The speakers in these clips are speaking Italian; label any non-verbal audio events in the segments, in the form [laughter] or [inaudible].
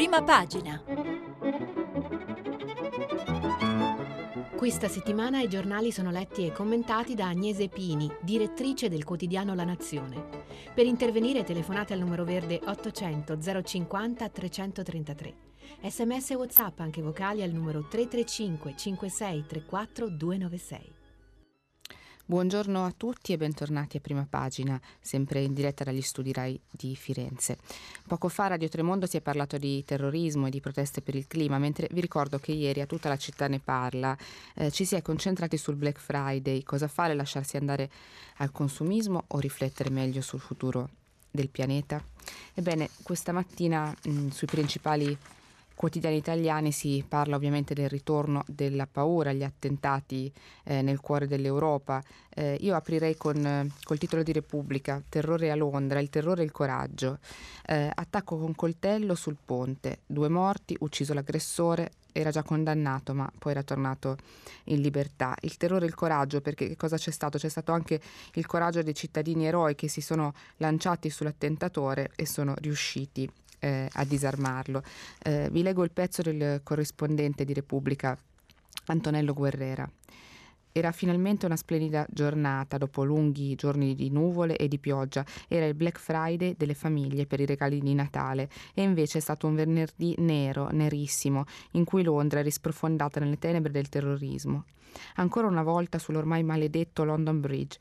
prima pagina. Questa settimana i giornali sono letti e commentati da Agnese Pini, direttrice del quotidiano La Nazione. Per intervenire telefonate al numero verde 800 050 333. Sms e WhatsApp anche vocali al numero 335 56 34 296. Buongiorno a tutti e bentornati a prima pagina, sempre in diretta dagli studi RAI di Firenze. Poco fa Radio Tremondo si è parlato di terrorismo e di proteste per il clima, mentre vi ricordo che ieri a tutta la città ne parla, eh, ci si è concentrati sul Black Friday, cosa fare, lasciarsi andare al consumismo o riflettere meglio sul futuro del pianeta? Ebbene, questa mattina mh, sui principali quotidiani italiani si parla ovviamente del ritorno della paura, gli attentati eh, nel cuore dell'Europa. Eh, io aprirei con eh, col titolo di Repubblica, Terrore a Londra, il terrore e il coraggio. Eh, attacco con coltello sul ponte, due morti, ucciso l'aggressore, era già condannato ma poi era tornato in libertà. Il terrore e il coraggio, perché cosa c'è stato? C'è stato anche il coraggio dei cittadini eroi che si sono lanciati sull'attentatore e sono riusciti eh, a disarmarlo. Eh, vi leggo il pezzo del corrispondente di Repubblica Antonello Guerrera. Era finalmente una splendida giornata dopo lunghi giorni di nuvole e di pioggia. Era il Black Friday delle famiglie per i regali di Natale e invece è stato un venerdì nero, nerissimo, in cui Londra è risprofondata nelle tenebre del terrorismo. Ancora una volta sull'ormai maledetto London Bridge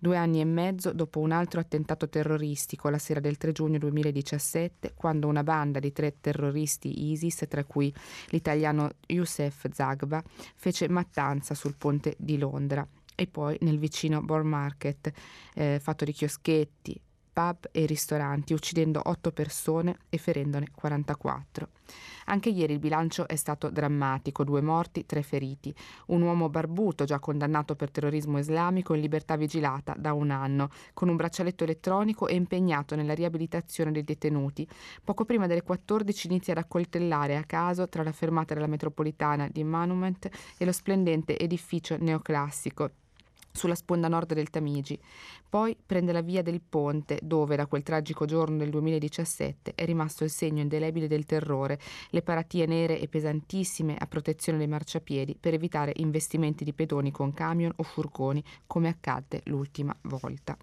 due anni e mezzo dopo un altro attentato terroristico la sera del 3 giugno 2017, quando una banda di tre terroristi ISIS, tra cui l'italiano Youssef Zagba, fece mattanza sul ponte di Londra. E poi nel vicino Bourne Market, eh, fatto di chioschetti, pub e ristoranti, uccidendo otto persone e ferendone 44. Anche ieri il bilancio è stato drammatico, due morti, tre feriti. Un uomo barbuto, già condannato per terrorismo islamico, in libertà vigilata da un anno, con un braccialetto elettronico e impegnato nella riabilitazione dei detenuti. Poco prima delle 14 inizia ad accoltellare a caso tra la fermata della metropolitana di Monument e lo splendente edificio neoclassico sulla sponda nord del Tamigi. Poi prende la via del ponte, dove da quel tragico giorno del 2017 è rimasto il segno indelebile del terrore, le paratie nere e pesantissime a protezione dei marciapiedi per evitare investimenti di pedoni con camion o furgoni, come accadde l'ultima volta.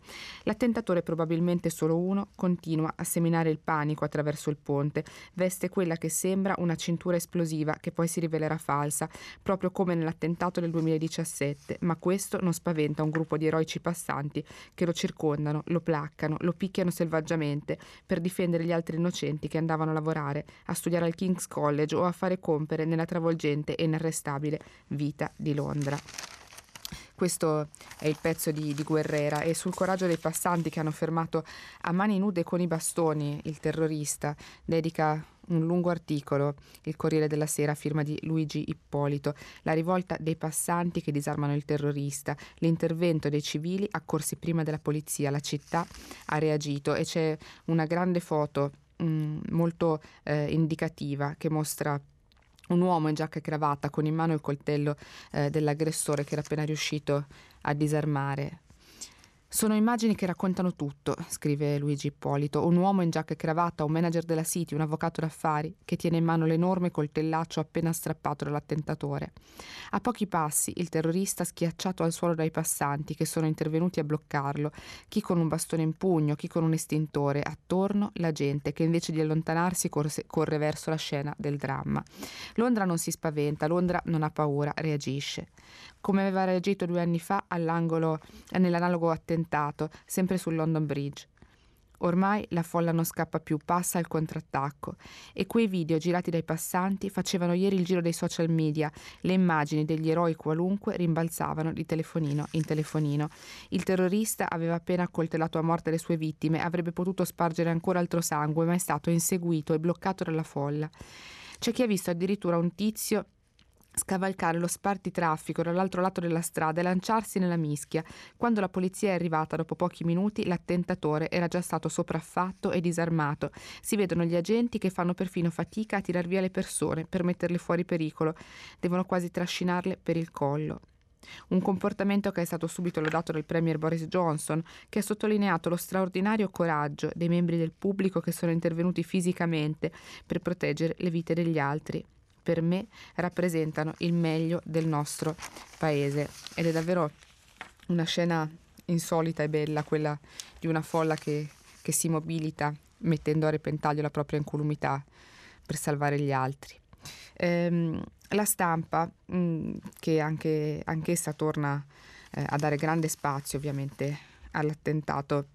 L'attentatore, probabilmente solo uno, continua a seminare il panico attraverso il ponte, veste quella che sembra una cintura esplosiva che poi si rivelerà falsa, proprio come nell'attentato del 2017, ma questo non spaventa un gruppo di eroici passanti che lo circondano, lo placcano, lo picchiano selvaggiamente per difendere gli altri innocenti che andavano a lavorare, a studiare al King's College o a fare compere nella travolgente e inarrestabile vita di Londra. Questo è il pezzo di, di, Guerrera e sul coraggio dei passanti che hanno fermato a mani nude con i bastoni il terrorista dedica un lungo articolo, il Corriere della Sera, firma di Luigi Ippolito, la rivolta dei passanti che disarmano il terrorista, l'intervento dei civili accorsi prima della polizia, la città ha reagito e c'è una grande foto mh, mm, molto eh, indicativa che mostra un uomo in giacca e cravatta con in mano il coltello eh, dell'aggressore che era appena riuscito a disarmare sono immagini che raccontano tutto, scrive Luigi Ippolito, un uomo in giacca e cravatta, un manager della City, un avvocato d'affari, che tiene in mano l'enorme coltellaccio appena strappato dall'attentatore. A pochi passi, il terrorista schiacciato al suolo dai passanti che sono intervenuti a bloccarlo, chi con un bastone in pugno, chi con un estintore, attorno la gente che invece di allontanarsi corse, corre verso la scena del dramma. Londra non si spaventa, Londra non ha paura, reagisce come aveva reagito due anni fa nell'analogo attentato, sempre sul London Bridge. Ormai la folla non scappa più, passa al contrattacco e quei video girati dai passanti facevano ieri il giro dei social media, le immagini degli eroi qualunque rimbalzavano di telefonino in telefonino. Il terrorista aveva appena accoltellato a morte le sue vittime, avrebbe potuto spargere ancora altro sangue, ma è stato inseguito e bloccato dalla folla. C'è chi ha visto addirittura un tizio scavalcare lo spartitraffico dall'altro lato della strada e lanciarsi nella mischia. Quando la polizia è arrivata dopo pochi minuti, l'attentatore era già stato sopraffatto e disarmato. Si vedono gli agenti che fanno perfino fatica a tirar via le persone per metterle fuori pericolo. Devono quasi trascinarle per il collo. Un comportamento che è stato subito lodato dal Premier Boris Johnson, che ha sottolineato lo straordinario coraggio dei membri del pubblico che sono intervenuti fisicamente per proteggere le vite degli altri. Per me rappresentano il meglio del nostro paese ed è davvero una scena insolita e bella quella di una folla che, che si mobilita mettendo a repentaglio la propria incolumità per salvare gli altri. Ehm, la stampa, mh, mm, che anche, anch'essa torna eh, a dare grande spazio ovviamente all'attentato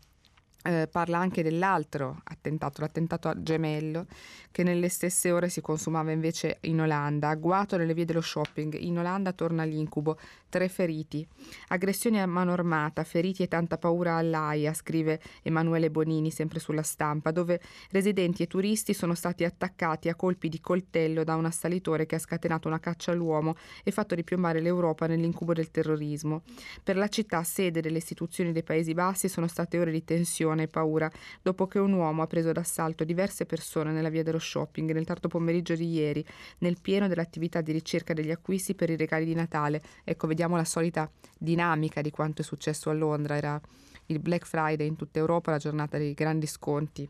eh, parla anche dell'altro attentato, l'attentato a Gemello, che nelle stesse ore si consumava invece in Olanda. Agguato nelle vie dello shopping, in Olanda torna l'incubo. Tre feriti. Aggressioni a mano armata, feriti e tanta paura all'AIA, scrive Emanuele Bonini, sempre sulla stampa, dove residenti e turisti sono stati attaccati a colpi di coltello da un assalitore che ha scatenato una caccia all'uomo e fatto ripiombare l'Europa nell'incubo del terrorismo. Per la città, sede delle istituzioni dei Paesi Bassi, sono state ore di tensione confusione e paura dopo che un uomo ha preso d'assalto diverse persone nella via dello shopping nel tardo pomeriggio di ieri, nel pieno dell'attività di ricerca degli acquisti per i regali di Natale. Ecco, vediamo la solita dinamica di quanto è successo a Londra. Era il Black Friday in tutta Europa, la giornata dei grandi sconti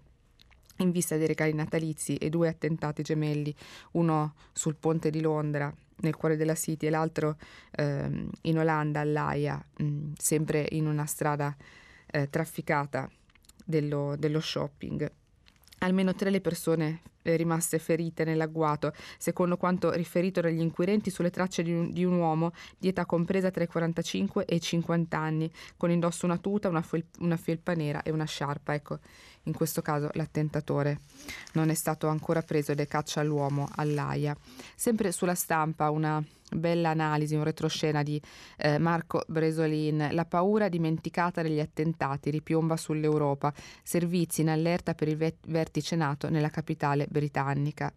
in vista dei regali natalizi e due attentati gemelli, uno sul ponte di Londra nel cuore della City e l'altro ehm, in Olanda all'Aia, mh, sempre in una strada eh, trafficata dello, dello shopping. Almeno tre le persone eh, rimaste ferite nell'agguato, secondo quanto riferito dagli inquirenti sulle tracce di un, di un, uomo di età compresa tra i 45 e i 50 anni, con indosso una tuta, una, fel- una felpa nera e una sciarpa. Ecco, in questo caso l'attentatore non è stato ancora preso ed è caccia all'uomo all'AIA. Sempre sulla stampa una bella analisi, un retroscena di eh, Marco Bresolin. La paura dimenticata degli attentati ripiomba sull'Europa. Servizi in allerta per il vertice NATO nella capitale britannica.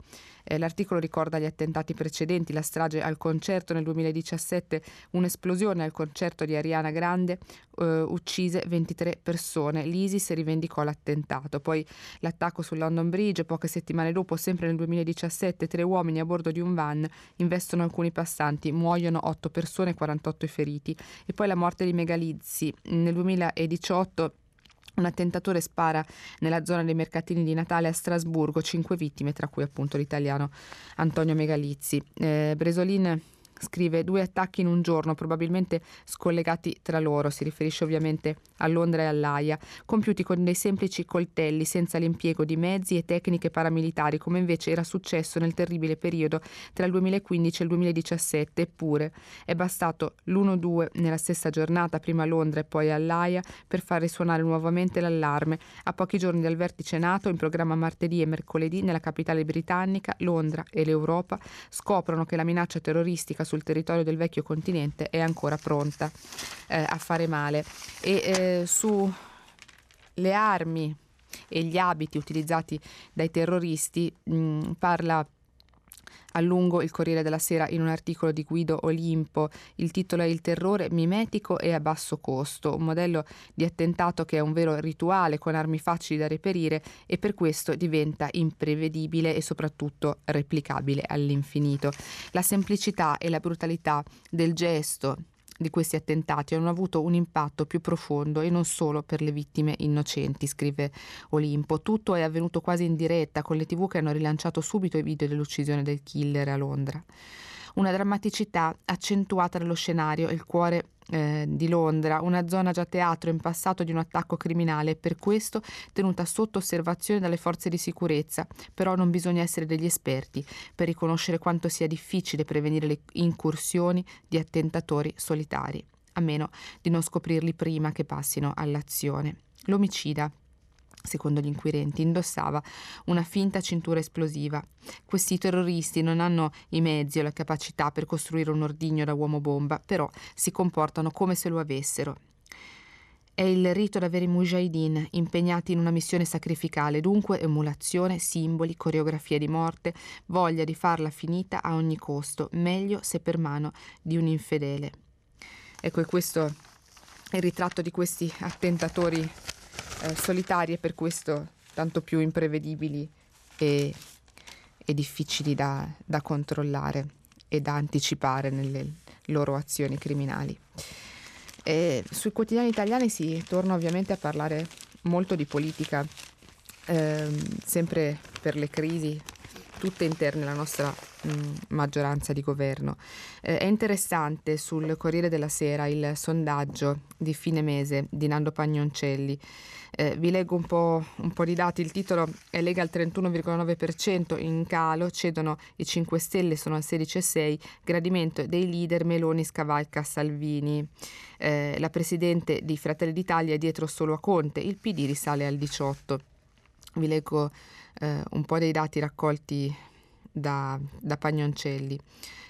Eh, l'articolo ricorda gli attentati precedenti, la strage al concerto nel 2017, un'esplosione al concerto di Ariana Grande, eh, uccise 23 persone. L'ISIS rivendicò l'attentato. Poi l'attacco sul London Bridge, poche settimane dopo, sempre nel 2017, tre uomini a bordo di un van investono alcuni passanti, muoiono 8 persone, 48 feriti. E poi la morte di Megalizzi. Nel 2018 un attentatore spara nella zona dei mercatini di Natale a Strasburgo, cinque vittime, tra cui appunto l'italiano Antonio Megalizzi. Eh, Bresolin Scrive due attacchi in un giorno, probabilmente scollegati tra loro, si riferisce ovviamente a Londra e all'AIA, compiuti con dei semplici coltelli senza l'impiego di mezzi e tecniche paramilitari, come invece era successo nel terribile periodo tra il 2015 e il 2017, eppure è bastato l'1-2 nella stessa giornata, prima a Londra e poi all'AIA, per far risuonare nuovamente l'allarme. A pochi giorni dal vertice NATO, in programma martedì e mercoledì nella capitale britannica, Londra e l'Europa scoprono che la minaccia terroristica sul territorio del vecchio continente è ancora pronta eh, a fare male. E eh, su le armi e gli abiti utilizzati dai terroristi mh, parla a lungo il Corriere della Sera in un articolo di Guido Olimpo. Il titolo è Il terrore mimetico e a basso costo, un modello di attentato che è un vero rituale con armi facili da reperire e per questo diventa imprevedibile e soprattutto replicabile all'infinito. La semplicità e la brutalità del gesto di questi attentati hanno avuto un impatto più profondo e non solo per le vittime innocenti, scrive Olimpo. Tutto è avvenuto quasi in diretta con le tv che hanno rilanciato subito i video dell'uccisione del killer a Londra una drammaticità accentuata dallo scenario, il cuore eh, di Londra, una zona già teatro in passato di un attacco criminale e per questo tenuta sotto osservazione dalle forze di sicurezza. Però non bisogna essere degli esperti per riconoscere quanto sia difficile prevenire le incursioni di attentatori solitari, a meno di non scoprirli prima che passino all'azione. L'omicida secondo gli inquirenti, indossava una finta cintura esplosiva. Questi terroristi non hanno i mezzi o la capacità per costruire un ordigno da uomo bomba, però si comportano come se lo avessero. È il rito d'avere i mujahideen impegnati in una missione sacrificale, dunque emulazione, simboli, coreografia di morte, voglia di farla finita a ogni costo, meglio se per mano di un infedele. Ecco, e questo è il ritratto di questi attentatori eh, solitari e per questo tanto più imprevedibili e, e difficili da, da, controllare e da anticipare nelle loro azioni criminali. E sui quotidiani italiani si torna ovviamente a parlare molto di politica, ehm, sempre per le crisi tutte interne alla nostra mh, maggioranza di governo. Eh, è interessante sul Corriere della Sera il sondaggio di fine mese di Nando Pagnoncelli. Eh, vi leggo un po', un po', di dati, il titolo è Lega al 31,9%, in calo cedono i 5 Stelle, sono al 16,6%, gradimento dei leader Meloni scavalca Salvini. Eh, la Presidente di Fratelli d'Italia è dietro solo a Conte, il PD risale al 18%. Vi leggo eh, un po' dei dati raccolti da, da Pagnoncelli.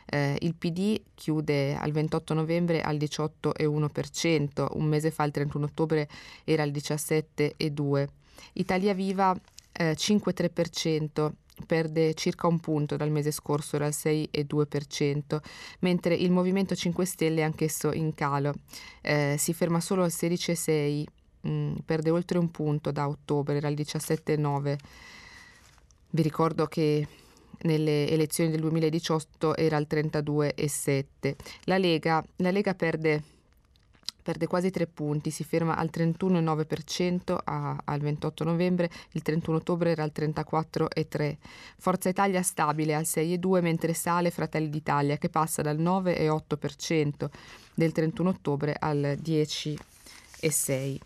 Eh, il PD chiude al 28 novembre al 18,1%, un mese fa il 31 ottobre era al 17,2%. Italia Viva eh, 5,3%, perde circa un punto dal mese scorso, era al 6,2%, mentre il Movimento 5 Stelle è anch'esso in calo, eh, si ferma solo al 16,6%, mm, perde oltre un punto da ottobre, era al 17,9%. Vi ricordo che nelle elezioni del 2018 era al 32,7. La Lega, la Lega perde, perde, quasi tre punti, si ferma al 31,9% a, al 28 novembre, il 31 ottobre era al 34,3. Forza Italia stabile al 6,2 mentre sale Fratelli d'Italia che passa dal 9,8% del 31 ottobre al 10,6.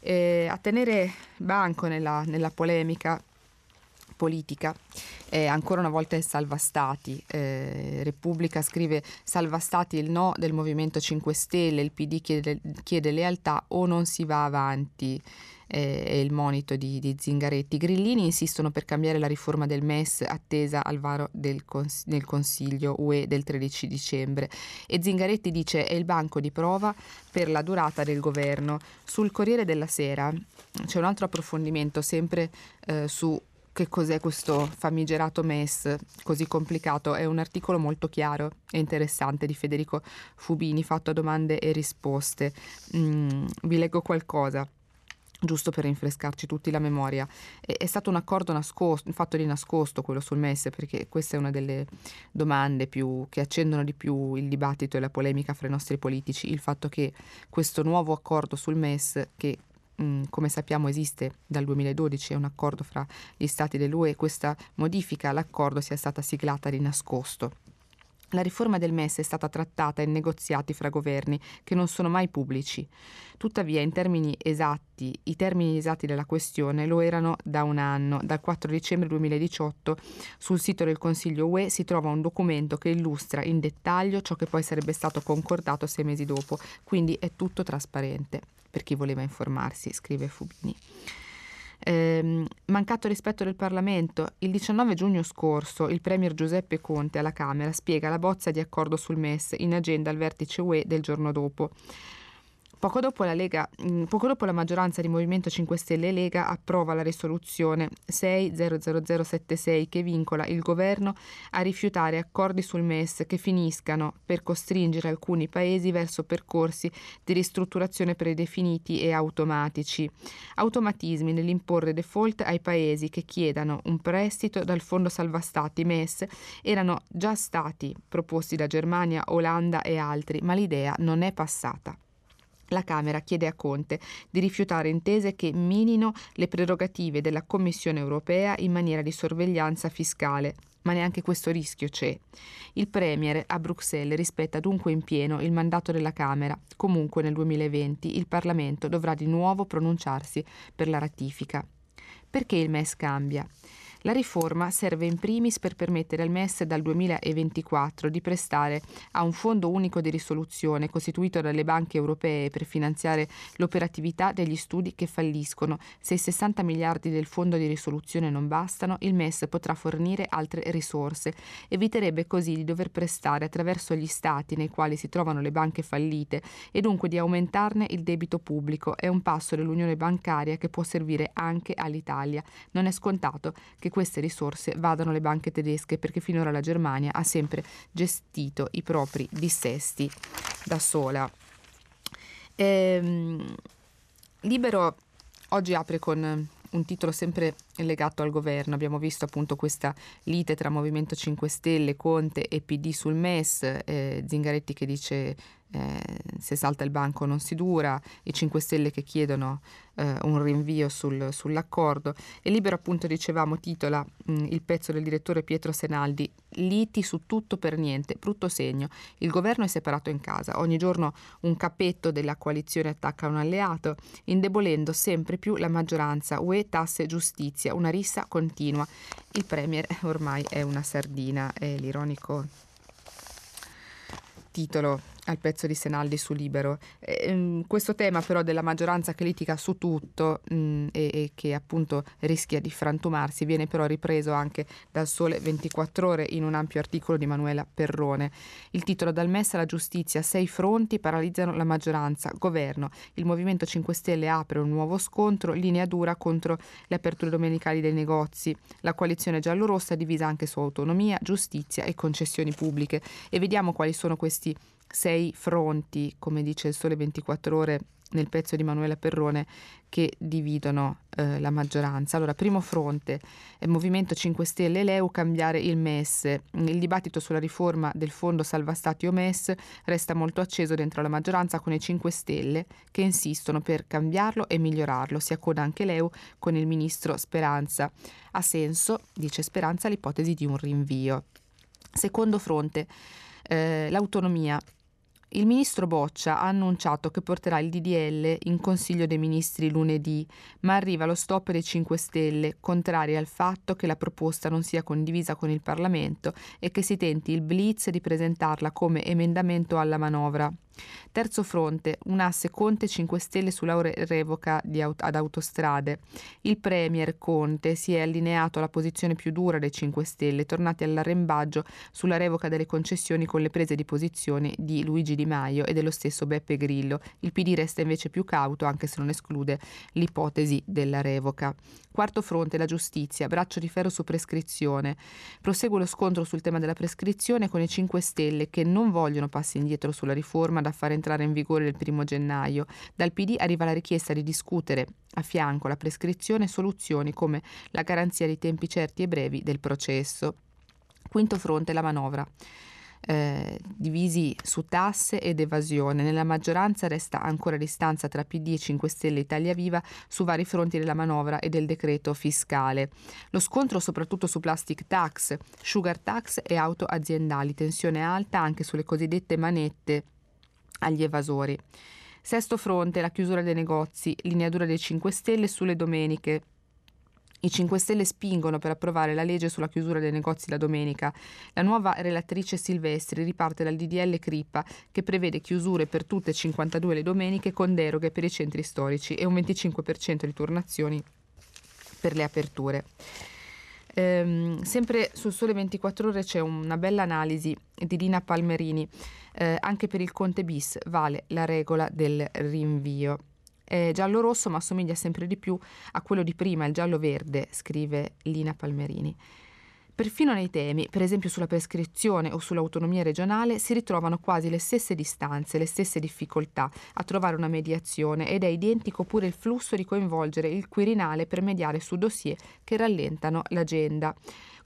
Eh, a tenere banco nella, nella polemica politica. Eh, ancora una volta è Salva Stati. Eh, Repubblica scrive Salva Stati il no del Movimento 5 Stelle, il PD chiede, chiede lealtà o non si va avanti. Eh, è il monito di, di, Zingaretti. Grillini insistono per cambiare la riforma del MES attesa al varo del, cons- del Consiglio UE del 13 dicembre e Zingaretti dice è il banco di prova per la durata del governo. Sul Corriere della Sera c'è un altro approfondimento sempre eh, su che cos'è questo famigerato MES così complicato. È un articolo molto chiaro e interessante di Federico Fubini, fatto a domande e risposte. Mm, vi leggo qualcosa giusto per rinfrescarci tutti la memoria. È, è, stato un accordo nascosto, fatto di nascosto quello sul MES, perché questa è una delle domande più, che accendono di più il dibattito e la polemica fra i nostri politici, il fatto che questo nuovo accordo sul MES, che Mm, come sappiamo esiste dal 2012, è un accordo fra gli stati dell'UE, questa modifica all'accordo sia stata siglata di nascosto. La riforma del MES è stata trattata in negoziati fra governi che non sono mai pubblici. Tuttavia, in termini esatti, i termini esatti della questione lo erano da un anno. Dal 4 dicembre 2018 sul sito del Consiglio UE si trova un documento che illustra in dettaglio ciò che poi sarebbe stato concordato sei mesi dopo, quindi è tutto trasparente per chi voleva informarsi, scrive Fubini. Eh, mancato rispetto del Parlamento, il 19 giugno scorso il Premier Giuseppe Conte alla Camera spiega la bozza di accordo sul MES in agenda al vertice UE del giorno dopo. Poco dopo, la Lega, mm, poco dopo la maggioranza di Movimento 5 Stelle e Lega approva la risoluzione 60076 che vincola il governo a rifiutare accordi sul MES che finiscano per costringere alcuni paesi verso percorsi di ristrutturazione predefiniti e automatici. Automatismi nell'imporre default ai paesi che chiedano un prestito dal Fondo Salva Stati MES erano già stati proposti da Germania, Olanda e altri, ma l'idea non è passata. La Camera chiede a Conte di rifiutare intese che minino le prerogative della Commissione europea in maniera di sorveglianza fiscale. Ma neanche questo rischio c'è. Il Premier a Bruxelles rispetta dunque in pieno il mandato della Camera. Comunque nel 2020 il Parlamento dovrà di nuovo pronunciarsi per la ratifica. Perché il MES cambia? La riforma serve in primis per permettere al MES dal 2024 di prestare a un fondo unico di risoluzione costituito dalle banche europee per finanziare l'operatività degli studi che falliscono. Se i 60 miliardi del fondo di risoluzione non bastano, il MES potrà fornire altre risorse. Eviterebbe così di dover prestare attraverso gli stati nei quali si trovano le banche fallite e dunque di aumentarne il debito pubblico. È un passo dell'unione bancaria che può servire anche all'Italia. Non è scontato che queste risorse vadano alle banche tedesche perché finora la Germania ha sempre gestito i propri dissesti da sola. Ehm, Libero oggi apre con un titolo sempre legato al governo. Abbiamo visto appunto questa lite tra Movimento 5 Stelle, Conte e PD sul MES, eh, Zingaretti che dice eh, se salta il banco non si dura, i 5 Stelle che chiedono eh, un rinvio sul, sull'accordo. E Libero appunto dicevamo titola mh, mm, il pezzo del direttore Pietro Senaldi liti su tutto per niente, brutto segno, il governo è separato in casa, ogni giorno un cappetto della coalizione attacca un alleato, indebolendo sempre più la maggioranza, UE, tasse, giustizia, una rissa continua, il Premier ormai è una sardina, è l'ironico titolo al pezzo di Senaldi su Libero. Eh, questo tema però della maggioranza che litiga su tutto mh, mm, e, e, che appunto rischia di frantumarsi viene però ripreso anche dal Sole 24 ore in un ampio articolo di Manuela Perrone. Il titolo dal MES alla giustizia, sei fronti paralizzano la maggioranza, governo. Il Movimento 5 Stelle apre un nuovo scontro, linea dura contro le aperture domenicali dei negozi. La coalizione giallorossa è divisa anche su autonomia, giustizia e concessioni pubbliche e vediamo quali sono questi sei fronti, come dice il Sole 24 ore nel pezzo di Manuela Perrone, che dividono eh, la maggioranza. Allora, primo fronte, eh, Movimento 5 Stelle e l'EU cambiare il MES. Il dibattito sulla riforma del fondo salva stati o MES resta molto acceso dentro la maggioranza con i 5 Stelle che insistono per cambiarlo e migliorarlo. Si accoda anche l'EU con il ministro Speranza. Ha senso, dice Speranza, l'ipotesi di un rinvio. Secondo fronte, eh, l'autonomia il ministro Boccia ha annunciato che porterà il DDL in Consiglio dei Ministri lunedì, ma arriva lo stop dei 5 Stelle, contrari al fatto che la proposta non sia condivisa con il Parlamento e che si tenti il blitz di presentarla come emendamento alla manovra. Terzo fronte, un asse Conte 5 Stelle sulla revoca aut- ad autostrade. Il Premier Conte si è allineato alla posizione più dura dei 5 Stelle, tornati all'arrembaggio sulla revoca delle concessioni con le prese di posizione di Luigi Di Maio e dello stesso Beppe Grillo. Il PD resta invece più cauto, anche se non esclude l'ipotesi della revoca. Quarto fronte, la giustizia, braccio di ferro su prescrizione. Prosegue lo scontro sul tema della prescrizione con i 5 Stelle che non vogliono passi indietro sulla riforma da fare entrare in vigore il primo gennaio. Dal PD arriva la richiesta di discutere a fianco alla prescrizione soluzioni come la garanzia di tempi certi e brevi del processo. Quinto fronte, la manovra eh, divisi su tasse ed evasione. Nella maggioranza resta ancora distanza tra PD e 5 Stelle Italia Viva su vari fronti della manovra e del decreto fiscale. Lo scontro soprattutto su plastic tax, sugar tax e auto aziendali, tensione alta anche sulle cosiddette manette agli evasori. Sesto fronte, la chiusura dei negozi, lineatura dei 5 Stelle sulle domeniche, i 5 Stelle spingono per approvare la legge sulla chiusura dei negozi la domenica. La nuova relatrice Silvestri riparte dal DDL Crippa che prevede chiusure per tutte e 52 le domeniche con deroghe per i centri storici e un 25% di turnazioni per le aperture. Ehm, sempre sul Sole 24 Ore c'è una bella analisi di Lina Palmerini. Eh, anche per il Conte bis vale la regola del rinvio. È giallo-rosso ma assomiglia sempre di più a quello di prima, il giallo-verde, scrive Lina Palmerini. Perfino nei temi, per esempio sulla prescrizione o sull'autonomia regionale, si ritrovano quasi le stesse distanze, le stesse difficoltà a trovare una mediazione ed è identico pure il flusso di coinvolgere il Quirinale per mediare su dossier che rallentano l'agenda.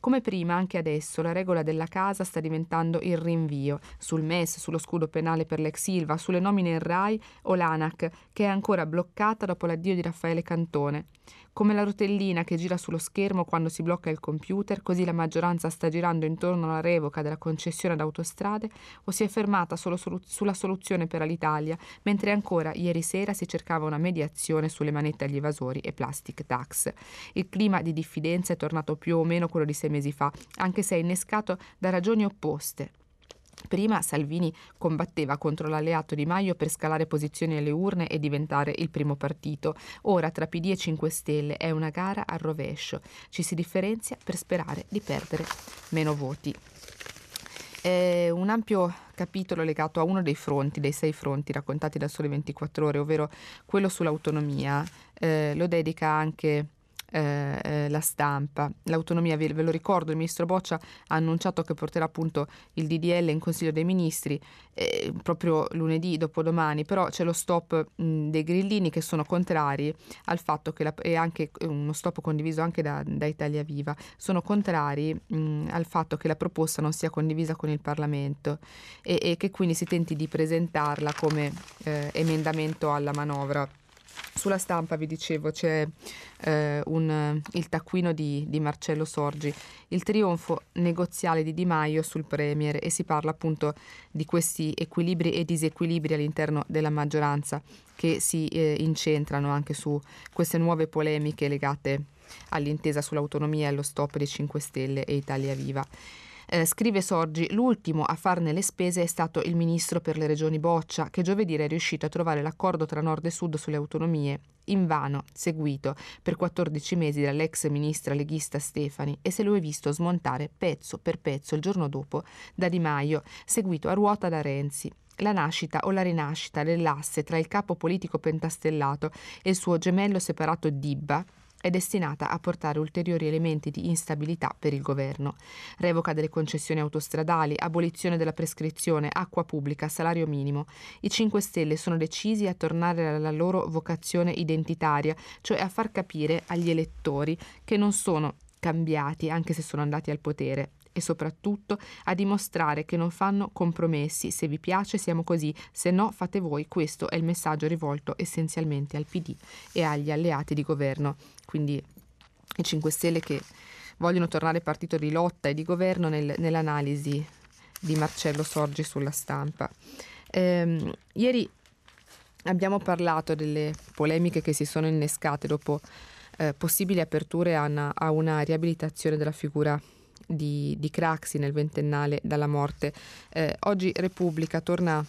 Come prima, anche adesso, la regola della casa sta diventando il rinvio sul MES, sullo scudo penale per l'ex Silva, sulle nomine in RAI o l'ANAC, che è ancora bloccata dopo l'addio di Raffaele Cantone. Come la rotellina che gira sullo schermo quando si blocca il computer, così la maggioranza sta girando intorno alla revoca della concessione ad autostrade o si è fermata solo su- sulla soluzione per l'Italia, mentre ancora ieri sera si cercava una mediazione sulle manette agli evasori e plastic tax. Il clima di diffidenza è tornato più o meno quello di sei mesi fa, anche se è innescato da ragioni opposte. Prima Salvini combatteva contro l'alleato Di Maio per scalare posizioni alle urne e diventare il primo partito. Ora tra PD e 5 Stelle è una gara al rovescio. Ci si differenzia per sperare di perdere meno voti. È un ampio capitolo legato a uno dei fronti, dei sei fronti raccontati da Sole 24 Ore, ovvero quello sull'autonomia. Eh, lo dedica anche eh, eh, la stampa. L'autonomia, ve, lo ricordo, il ministro Boccia ha annunciato che porterà appunto il DDL in Consiglio dei Ministri eh, proprio lunedì, dopodomani, però c'è lo stop mh, dei grillini che sono contrari al fatto che, e anche uno stop condiviso anche da, da Italia Viva, sono contrari mh, al fatto che la proposta non sia condivisa con il Parlamento e, e che quindi si tenti di presentarla come eh, emendamento alla manovra. Sulla stampa, vi dicevo, c'è eh, un, il taccuino di, di, Marcello Sorgi, il trionfo negoziale di Di Maio sul Premier e si parla appunto di questi equilibri e disequilibri all'interno della maggioranza che si eh, incentrano anche su queste nuove polemiche legate all'intesa sull'autonomia e allo stop dei 5 Stelle e Italia Viva. Eh, scrive Sorgi, l'ultimo a farne le spese è stato il ministro per le regioni Boccia, che giovedì è riuscito a trovare l'accordo tra nord e sud sulle autonomie, invano seguito per 14 mesi dall'ex ministra leghista Stefani e se lo è visto smontare pezzo per pezzo il giorno dopo da Di Maio, seguito a ruota da Renzi. La nascita o la rinascita dell'asse tra il capo politico pentastellato e il suo gemello separato Dibba è destinata a portare ulteriori elementi di instabilità per il governo. Revoca delle concessioni autostradali, abolizione della prescrizione, acqua pubblica, salario minimo. I 5 Stelle sono decisi a tornare alla loro vocazione identitaria, cioè a far capire agli elettori che non sono cambiati anche se sono andati al potere e soprattutto a dimostrare che non fanno compromessi. Se vi piace siamo così, se no fate voi. Questo è il messaggio rivolto essenzialmente al PD e agli alleati di governo. Quindi i 5 Stelle che vogliono tornare partito di lotta e di governo nel, nell'analisi di Marcello Sorgi sulla stampa. Ehm, ieri abbiamo parlato delle polemiche che si sono innescate dopo eh, possibili aperture a una, a una riabilitazione della figura di, di Craxi nel ventennale dalla morte. Eh, oggi Repubblica torna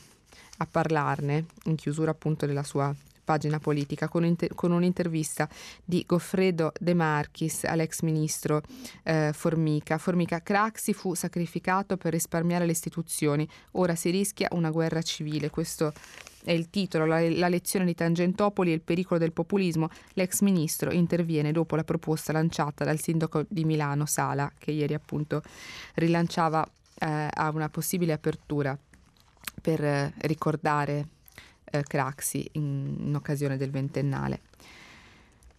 a parlarne, in chiusura appunto della sua pagina politica, con, inter- con un'intervista di Goffredo De Marchis all'ex ministro eh, Formica. Formica Craxi fu sacrificato per risparmiare le istituzioni, ora si rischia una guerra civile. Questo è il titolo, la, la, lezione di Tangentopoli e il pericolo del populismo. L'ex ministro interviene dopo la proposta lanciata dal sindaco di Milano, Sala, che ieri appunto rilanciava eh, a una possibile apertura per eh, ricordare eh, Craxi in, in occasione del ventennale.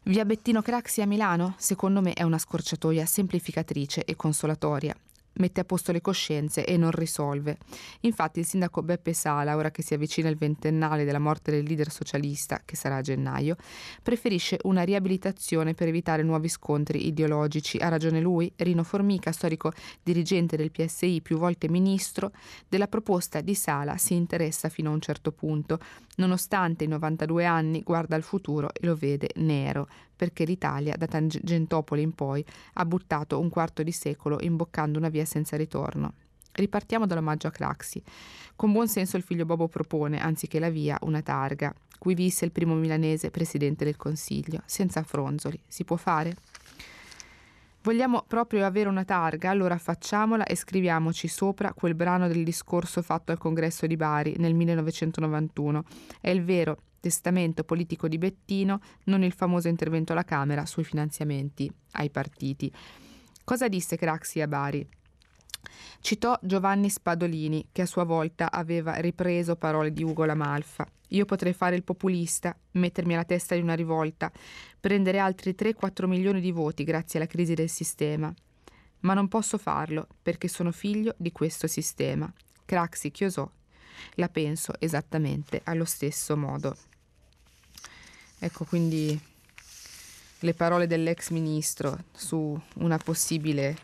Via Bettino Craxi a Milano, secondo me, è una scorciatoia semplificatrice e consolatoria mette a posto le coscienze e non risolve. Infatti il sindaco Beppe Sala, ora che si avvicina il ventennale della morte del leader socialista, che sarà a gennaio, preferisce una riabilitazione per evitare nuovi scontri ideologici. Ha ragione lui, Rino Formica, storico dirigente del PSI, più volte ministro, della proposta di Sala si interessa fino a un certo punto. Nonostante i 92 anni, guarda al futuro e lo vede nero, perché l'Italia, da Tangentopoli in poi, ha buttato un quarto di secolo imboccando una via senza ritorno. Ripartiamo dall'omaggio a Craxi. Con buon senso il figlio Bobo propone, anziché la via, una targa. Qui visse il primo milanese presidente del Consiglio, senza fronzoli. Si può fare? Vogliamo proprio avere una targa, allora facciamola e scriviamoci sopra quel brano del discorso fatto al congresso di Bari nel 1991. È il vero testamento politico di Bettino, non il famoso intervento alla Camera sui finanziamenti ai partiti. Cosa disse Craxi a Bari? Citò Giovanni Spadolini, che a sua volta aveva ripreso parole di Ugo Lamalfa. Io potrei fare il populista, mettermi alla testa di una rivolta, prendere altri 3-4 milioni di voti grazie alla crisi del sistema. Ma non posso farlo perché sono figlio di questo sistema. Craxi chiosò. La penso esattamente allo stesso modo. Ecco quindi le parole dell'ex ministro su una possibile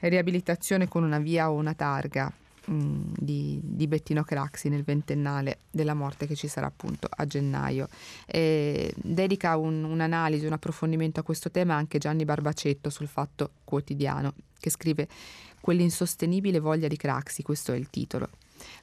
riabilitazione con una via o una targa mh, mm, di, di, Bettino Craxi nel ventennale della morte che ci sarà appunto a gennaio. E dedica un, un'analisi, un approfondimento a questo tema anche Gianni Barbacetto sul Fatto Quotidiano, che scrive Quell'insostenibile voglia di Craxi, questo è il titolo.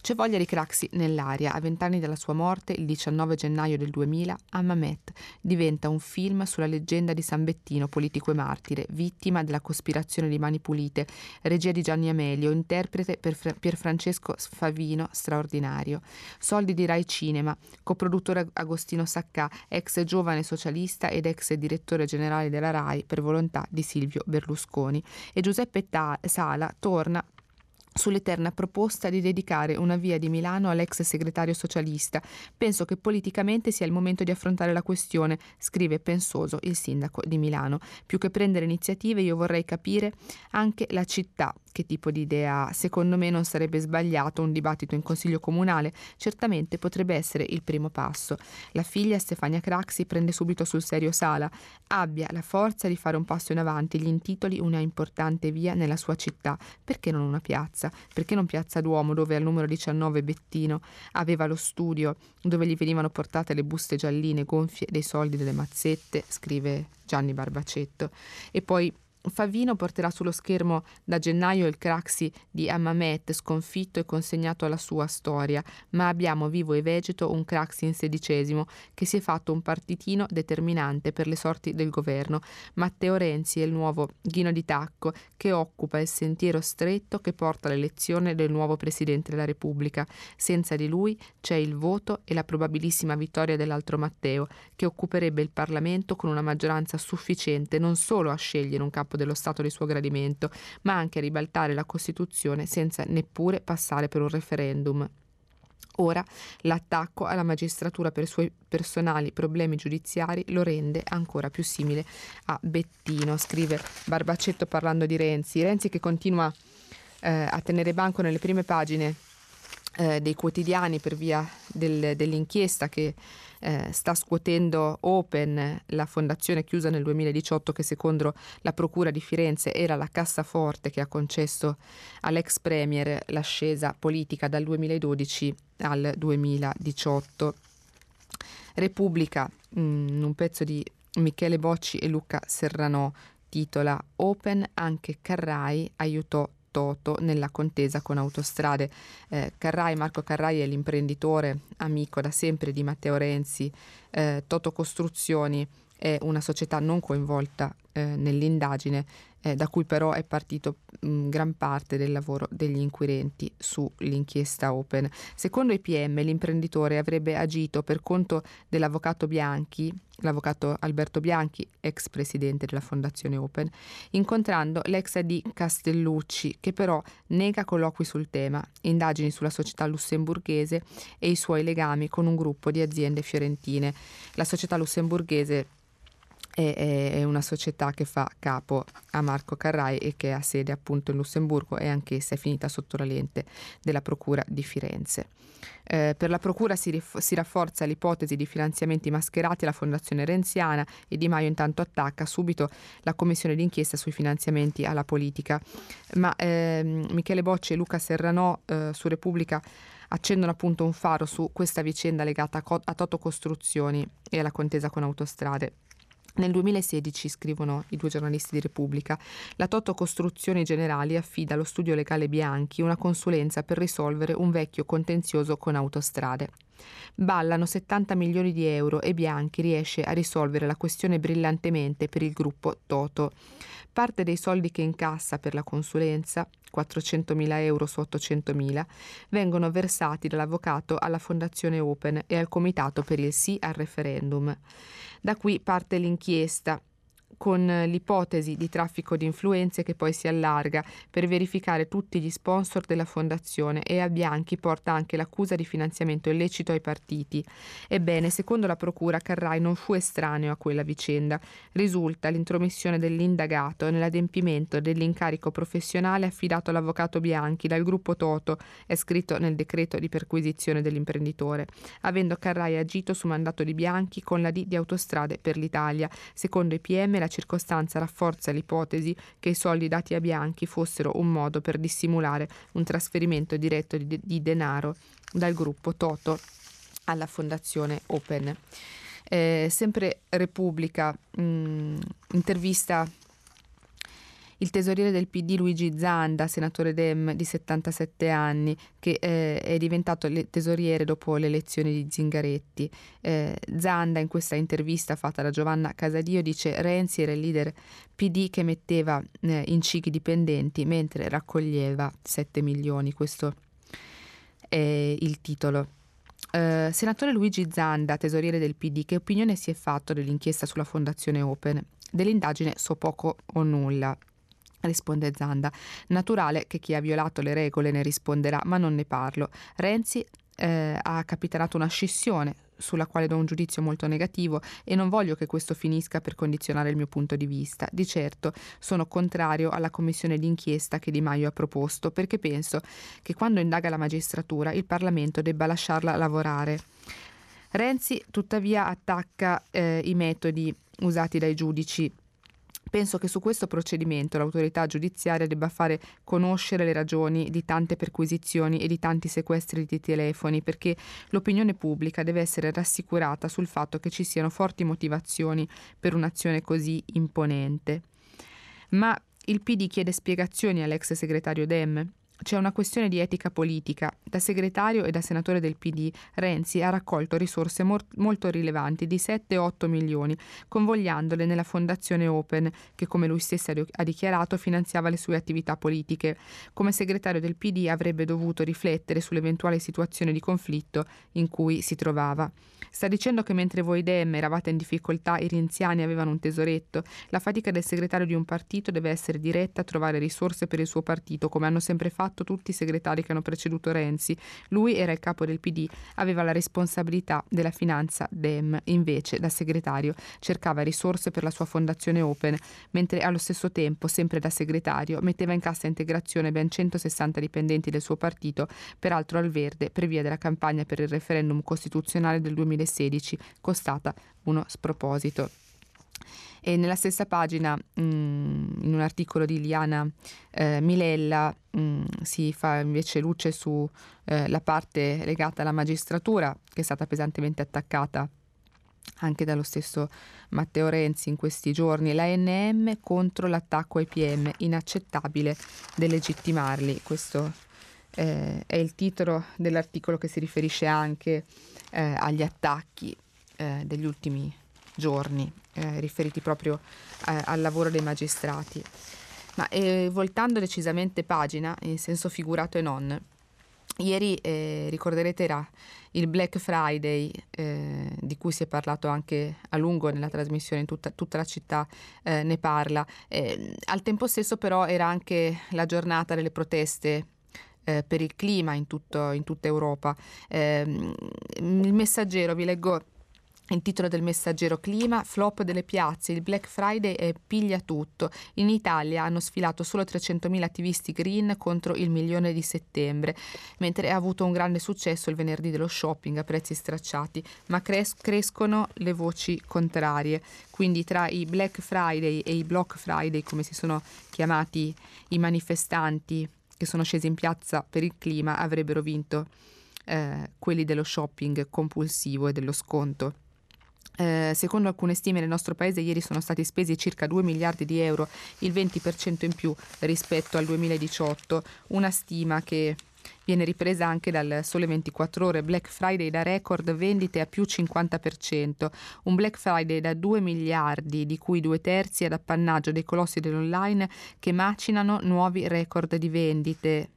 C'è voglia di Craxi nell'aria. A vent'anni dalla sua morte, il 19 gennaio del 2000, Amamet diventa un film sulla leggenda di San Bettino, politico e martire, vittima della cospirazione di Mani Pulite, regia di Gianni Amelio, interprete per Pierfrancesco Favino, straordinario. Soldi di Rai Cinema, coproduttore Agostino Saccà, ex giovane socialista ed ex direttore generale della Rai per volontà di Silvio Berlusconi. E Giuseppe Ta- Sala torna sull'eterna proposta di dedicare una via di Milano all'ex segretario socialista. Penso che politicamente sia il momento di affrontare la questione, scrive pensoso il sindaco di Milano. Più che prendere iniziative io vorrei capire anche la città che tipo di idea ha. Secondo me non sarebbe sbagliato un dibattito in consiglio comunale, certamente potrebbe essere il primo passo. La figlia Stefania Craxi prende subito sul serio Sala, abbia la forza di fare un passo in avanti, gli intitoli una importante via nella sua città, perché non una piazza? Perché non Piazza Duomo dove al numero 19 Bettino aveva lo studio dove gli venivano portate le buste gialline gonfie dei soldi delle mazzette, scrive Gianni Barbacetto. E poi Favino porterà sullo schermo da gennaio il Craxi di Amamet sconfitto e consegnato alla sua storia, ma abbiamo vivo e vegeto un Craxi in sedicesimo che si è fatto un partitino determinante per le sorti del governo. Matteo Renzi è il nuovo Ghino di Tacco che occupa il sentiero stretto che porta all'elezione del nuovo Presidente della Repubblica. Senza di lui c'è il voto e la probabilissima vittoria dell'altro Matteo, che occuperebbe il Parlamento con una maggioranza sufficiente non solo a scegliere un capo dello Stato di suo gradimento, ma anche ribaltare la Costituzione senza neppure passare per un referendum. Ora l'attacco alla magistratura per i suoi personali problemi giudiziari lo rende ancora più simile a Bettino, scrive Barbacetto parlando di Renzi. Renzi che continua eh, a tenere banco nelle prime pagine eh, dei quotidiani per via del, dell'inchiesta che eh, sta scuotendo Open, la fondazione chiusa nel 2018 che secondo la Procura di Firenze era la cassaforte che ha concesso all'ex Premier l'ascesa politica dal 2012 al 2018. Repubblica, in mm, un pezzo di Michele Bocci e Luca Serranò, titola Open anche Carrai aiutò Toto nella contesa con Autostrade. Eh, Carrai, Marco Carrai è l'imprenditore amico da sempre di Matteo Renzi. Eh, Toto Costruzioni è una società non coinvolta eh, nell'indagine, eh, da cui però è partito mh, gran parte del lavoro degli inquirenti sull'inchiesta Open. Secondo i PM l'imprenditore avrebbe agito per conto dell'avvocato Bianchi, l'avvocato Alberto Bianchi, ex presidente della Fondazione Open, incontrando l'ex AD Castellucci, che però nega colloqui sul tema, indagini sulla società lussemburghese e i suoi legami con un gruppo di aziende fiorentine. La società lussemburghese è, è, una società che fa capo a Marco Carrai e che ha sede appunto in Lussemburgo e anch'essa è finita sotto la lente della Procura di Firenze. Eh, per la Procura si, rif- si, rafforza l'ipotesi di finanziamenti mascherati alla Fondazione Renziana e Di Maio intanto attacca subito la commissione d'inchiesta sui finanziamenti alla politica. Ma ehm, Michele Bocci e Luca Serranò eh, su Repubblica accendono appunto un faro su questa vicenda legata a, co- a Toto Costruzioni e alla contesa con Autostrade. Nel 2016, scrivono i due giornalisti di Repubblica, la Toto Costruzioni Generali affida allo studio legale Bianchi una consulenza per risolvere un vecchio contenzioso con autostrade. Ballano 70 milioni di euro e Bianchi riesce a risolvere la questione brillantemente per il gruppo Toto. Parte dei soldi che incassa per la consulenza, 400.000 euro su 800.000, vengono versati dall'avvocato alla Fondazione Open e al Comitato per il sì al referendum. Da qui parte l'inchiesta con l'ipotesi di traffico di influenze che poi si allarga per verificare tutti gli sponsor della fondazione e a Bianchi porta anche l'accusa di finanziamento illecito ai partiti. Ebbene, secondo la procura, Carrai non fu estraneo a quella vicenda. Risulta l'intromissione dell'indagato nell'adempimento dell'incarico professionale affidato all'avvocato Bianchi dal gruppo Toto, è scritto nel decreto di perquisizione dell'imprenditore, avendo Carrai agito su mandato di Bianchi con la D di Autostrade per l'Italia. Secondo i PM la la circostanza rafforza l'ipotesi che i soldi dati a Bianchi fossero un modo per dissimulare un trasferimento diretto di, di denaro dal gruppo Toto alla fondazione Open. Eh, sempre Repubblica, mh, mm, intervista il tesoriere del PD Luigi Zanda, senatore Dem di 77 anni, che eh, è diventato tesoriere dopo le elezioni di Zingaretti. Eh, Zanda in questa intervista fatta da Giovanna Casadio dice Renzi era il leader PD che metteva eh, in cicchi dipendenti mentre raccoglieva 7 milioni. Questo è il titolo. Uh, senatore Luigi Zanda, tesoriere del PD, che opinione si è fatto dell'inchiesta sulla Fondazione Open? Dell'indagine so poco o nulla. Risponde Zanda. Naturale che chi ha violato le regole ne risponderà, ma non ne parlo. Renzi eh, ha capitanato una scissione sulla quale do un giudizio molto negativo e non voglio che questo finisca per condizionare il mio punto di vista. Di certo sono contrario alla commissione d'inchiesta che Di Maio ha proposto perché penso che quando indaga la magistratura il Parlamento debba lasciarla lavorare. Renzi tuttavia attacca eh, i metodi usati dai giudici Penso che su questo procedimento l'autorità giudiziaria debba fare conoscere le ragioni di tante perquisizioni e di tanti sequestri di telefoni, perché l'opinione pubblica deve essere rassicurata sul fatto che ci siano forti motivazioni per un'azione così imponente. Ma il PD chiede spiegazioni all'ex segretario Dem c'è una questione di etica politica. Da segretario e da senatore del PD, Renzi ha raccolto risorse mor- molto rilevanti di 7-8 milioni, convogliandole nella fondazione Open, che come lui stesso ha dichiarato finanziava le sue attività politiche. Come segretario del PD avrebbe dovuto riflettere sull'eventuale situazione di conflitto in cui si trovava. Sta dicendo che mentre voi Dem eravate in difficoltà, i renziani avevano un tesoretto. La fatica del segretario di un partito deve essere diretta a trovare risorse per il suo partito, come hanno sempre fatto fatto tutti i segretari che hanno preceduto Renzi. Lui era il capo del PD, aveva la responsabilità della finanza Dem, invece da segretario cercava risorse per la sua fondazione Open, mentre allo stesso tempo, sempre da segretario, metteva in cassa integrazione ben 160 dipendenti del suo partito, peraltro al verde per via della campagna per il referendum costituzionale del 2016, costata uno sproposito. E nella stessa pagina, mh, mm, in un articolo di Liana eh, Milella, mh, mm, si fa invece luce sulla eh, parte legata alla magistratura, che è stata pesantemente attaccata anche dallo stesso Matteo Renzi in questi giorni, l'ANM contro l'attacco ai PM, inaccettabile delegittimarli. Questo eh, è il titolo dell'articolo che si riferisce anche eh, agli attacchi eh, degli ultimi giorni eh, riferiti proprio eh, al lavoro dei magistrati. Ma eh, voltando decisamente pagina, in senso figurato e non, ieri eh, ricorderete era il Black Friday eh, di cui si è parlato anche a lungo nella trasmissione, tutta, tutta la città eh, ne parla. al tempo stesso però era anche la giornata delle proteste per il clima in, tutto, in tutta Europa. Ehm, il messaggero, vi leggo il titolo del messaggero clima, flop delle piazze, il Black Friday e piglia tutto. In Italia hanno sfilato solo 300.000 attivisti green contro il milione di settembre, mentre ha avuto un grande successo il venerdì dello shopping a prezzi stracciati, ma cres- crescono le voci contrarie. Quindi tra i Black Friday e i Block Friday, come si sono chiamati i manifestanti che sono scesi in piazza per il clima, avrebbero vinto eh, quelli dello shopping compulsivo e dello sconto. Eh, secondo alcune stime nel nostro paese ieri sono stati spesi circa 2 miliardi di euro, il 20% in più rispetto al 2018, una stima che viene ripresa anche dal Sole 24 ore, Black Friday da record vendite a più 50%, un Black Friday da 2 miliardi, di cui due terzi ad appannaggio dei colossi dell'online che macinano nuovi record di vendite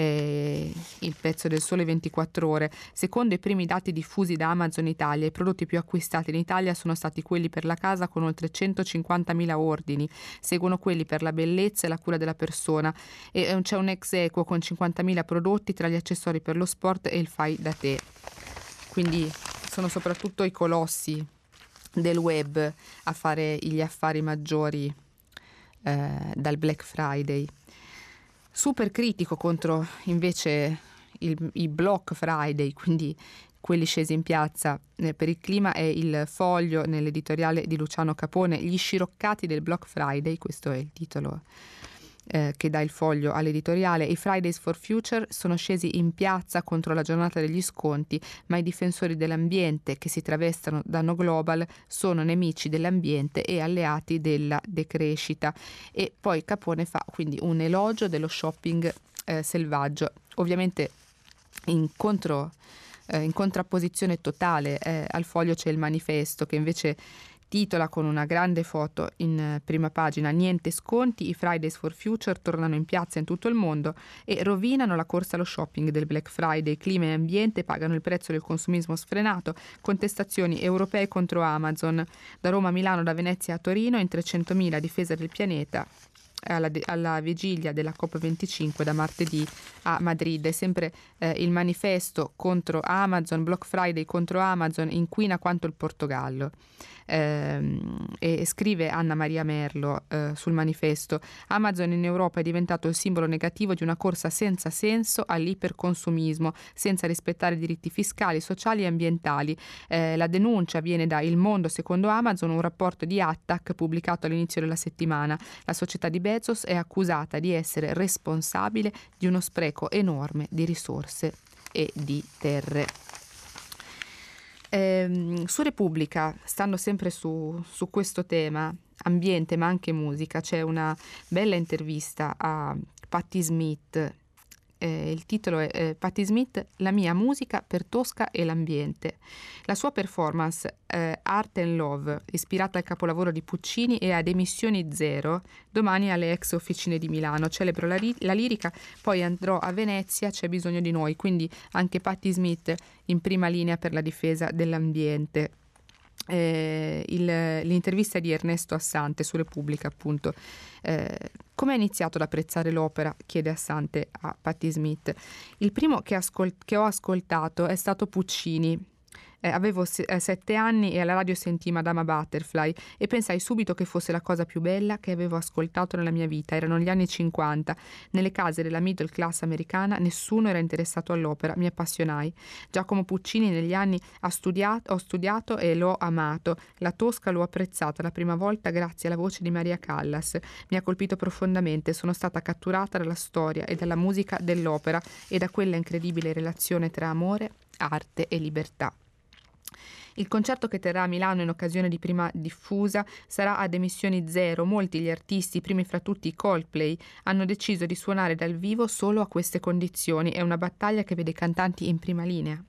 eh, il pezzo del Sole 24 Ore. Secondo i primi dati diffusi da Amazon Italia, i prodotti più acquistati in Italia sono stati quelli per la casa con oltre 150.000 ordini, seguono quelli per la bellezza e la cura della persona e eh, c'è un ex equo con 50.000 prodotti tra gli accessori per lo sport e il fai da te. Quindi sono soprattutto i colossi del web a fare gli affari maggiori eh, dal Black Friday super critico contro invece il, i Block Friday, quindi quelli scesi in piazza eh, per il clima, è il foglio nell'editoriale di Luciano Capone, Gli sciroccati del Block Friday, questo è il titolo eh, che dà il foglio all'editoriale, i Fridays for Future sono scesi in piazza contro la giornata degli sconti, ma i difensori dell'ambiente che si travestano da No Global sono nemici dell'ambiente e alleati della decrescita. E poi Capone fa quindi un elogio dello shopping eh, selvaggio. Ovviamente in contro eh, in contrapposizione totale eh, al foglio c'è il manifesto che invece titola con una grande foto in eh, prima pagina. Niente sconti, i Fridays for Future tornano in piazza in tutto il mondo e rovinano la corsa allo shopping del Black Friday, clima e ambiente pagano il prezzo del consumismo sfrenato, contestazioni europee contro Amazon, da Roma a Milano, da Venezia a Torino, in 300.000 difesa del pianeta, alla, alla, vigilia della COP25 da martedì a Madrid. È sempre eh, il manifesto contro Amazon, Block Friday contro Amazon, inquina quanto il Portogallo ehm, e scrive Anna Maria Merlo eh, sul manifesto Amazon in Europa è diventato il simbolo negativo di una corsa senza senso all'iperconsumismo, senza rispettare diritti fiscali, sociali e ambientali. Eh, la denuncia viene da Il Mondo secondo Amazon, un rapporto di Attac pubblicato all'inizio della settimana. La società di Bezos è accusata di essere responsabile di uno spreco enorme di risorse e di terre. Eh, su Repubblica, stando sempre su, su questo tema, ambiente ma anche musica, c'è una bella intervista a Patti Smith eh, il titolo è eh, Patti Smith, La mia musica per Tosca e l'ambiente. La sua performance eh, Art and Love, ispirata al capolavoro di Puccini e ad Emissioni Zero, domani alle ex officine di Milano. Celebro la, ri- la lirica, poi andrò a Venezia, c'è bisogno di noi, quindi anche Patti Smith in prima linea per la difesa dell'ambiente. Eh, il, l'intervista di Ernesto Assante su Repubblica, appunto. Eh, come hai iniziato ad apprezzare l'opera? chiede Assante a Patti Smith. Il primo che, ascol- che ho ascoltato è stato Puccini, eh, avevo se- eh, sette anni e alla radio sentii Madama Butterfly e pensai subito che fosse la cosa più bella che avevo ascoltato nella mia vita. Erano gli anni 50. Nelle case della middle class americana nessuno era interessato all'opera. Mi appassionai. Giacomo Puccini negli anni studiato, ho studiato e l'ho amato. La Tosca l'ho apprezzata la prima volta grazie alla voce di Maria Callas. Mi ha colpito profondamente. Sono stata catturata dalla storia e dalla musica dell'opera e da quella incredibile relazione tra amore, arte e libertà. Il concerto che terrà a Milano in occasione di prima diffusa sarà ad emissioni zero. Molti gli artisti, primi fra tutti i Coldplay, hanno deciso di suonare dal vivo solo a queste condizioni. È una battaglia che vede i cantanti in prima linea.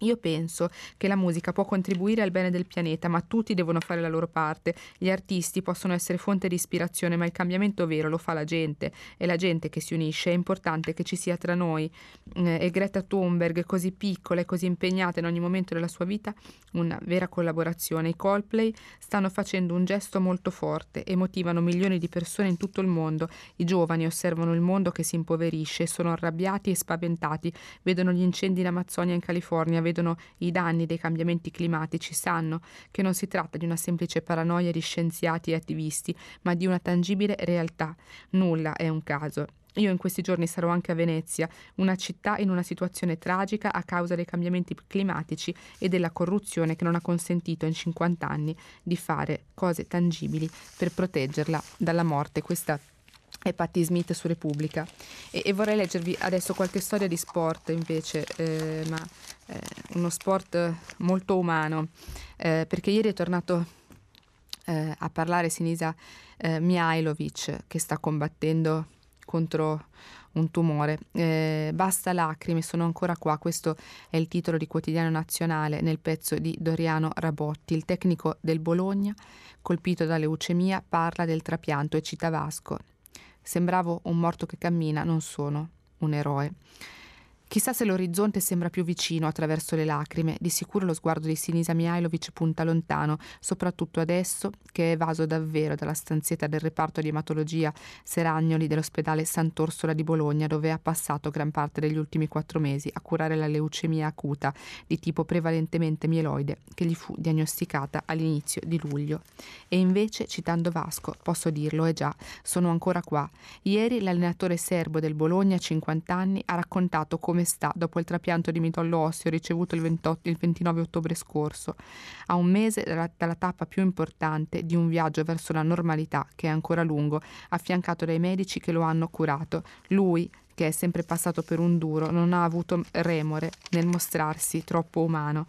Io penso che la musica può contribuire al bene del pianeta, ma tutti devono fare la loro parte. Gli artisti possono essere fonte di ispirazione, ma il cambiamento vero lo fa la gente. È la gente che si unisce. È importante che ci sia tra noi. Eh, e Greta Thunberg, così piccola e così impegnata in ogni momento della sua vita, una vera collaborazione. I Coldplay stanno facendo un gesto molto forte e motivano milioni di persone in tutto il mondo. I giovani osservano il mondo che si impoverisce, sono arrabbiati e spaventati, vedono gli incendi in Amazzonia e in California vedono i danni dei cambiamenti climatici sanno che non si tratta di una semplice paranoia di scienziati e attivisti, ma di una tangibile realtà. Nulla è un caso. Io in questi giorni sarò anche a Venezia, una città in una situazione tragica a causa dei cambiamenti climatici e della corruzione che non ha consentito in 50 anni di fare cose tangibili per proteggerla dalla morte. Questa e Patti Smith su Repubblica. E, e, vorrei leggervi adesso qualche storia di sport invece, eh, ma eh, uno sport molto umano, eh, perché ieri è tornato eh, a parlare Sinisa eh, Mihailovic che sta combattendo contro un tumore. Eh, basta lacrime, sono ancora qua. Questo è il titolo di Quotidiano Nazionale nel pezzo di Doriano Rabotti. Il tecnico del Bologna, colpito da leucemia, parla del trapianto e cita Vasco. Sembravo un morto che cammina, non sono un eroe. Chissà se l'orizzonte sembra più vicino attraverso le lacrime, di sicuro lo sguardo di Sinisa Mihailovic punta lontano, soprattutto adesso che è evaso davvero dalla stanzetta del reparto di ematologia Seragnoli dell'ospedale Sant'Orsola di Bologna, dove ha passato gran parte degli ultimi quattro mesi a curare la leucemia acuta di tipo prevalentemente mieloide che gli fu diagnosticata all'inizio di luglio. E invece, citando Vasco, posso dirlo, è già, sono ancora qua. Ieri l'allenatore serbo del Bologna, 50 anni, ha raccontato come come sta dopo il trapianto di midollo osseo ricevuto il, 28, il 29 ottobre scorso, a un mese dalla, dalla tappa più importante di un viaggio verso la normalità che è ancora lungo, affiancato dai medici che lo hanno curato. Lui, che è sempre passato per un duro, non ha avuto remore nel mostrarsi troppo umano.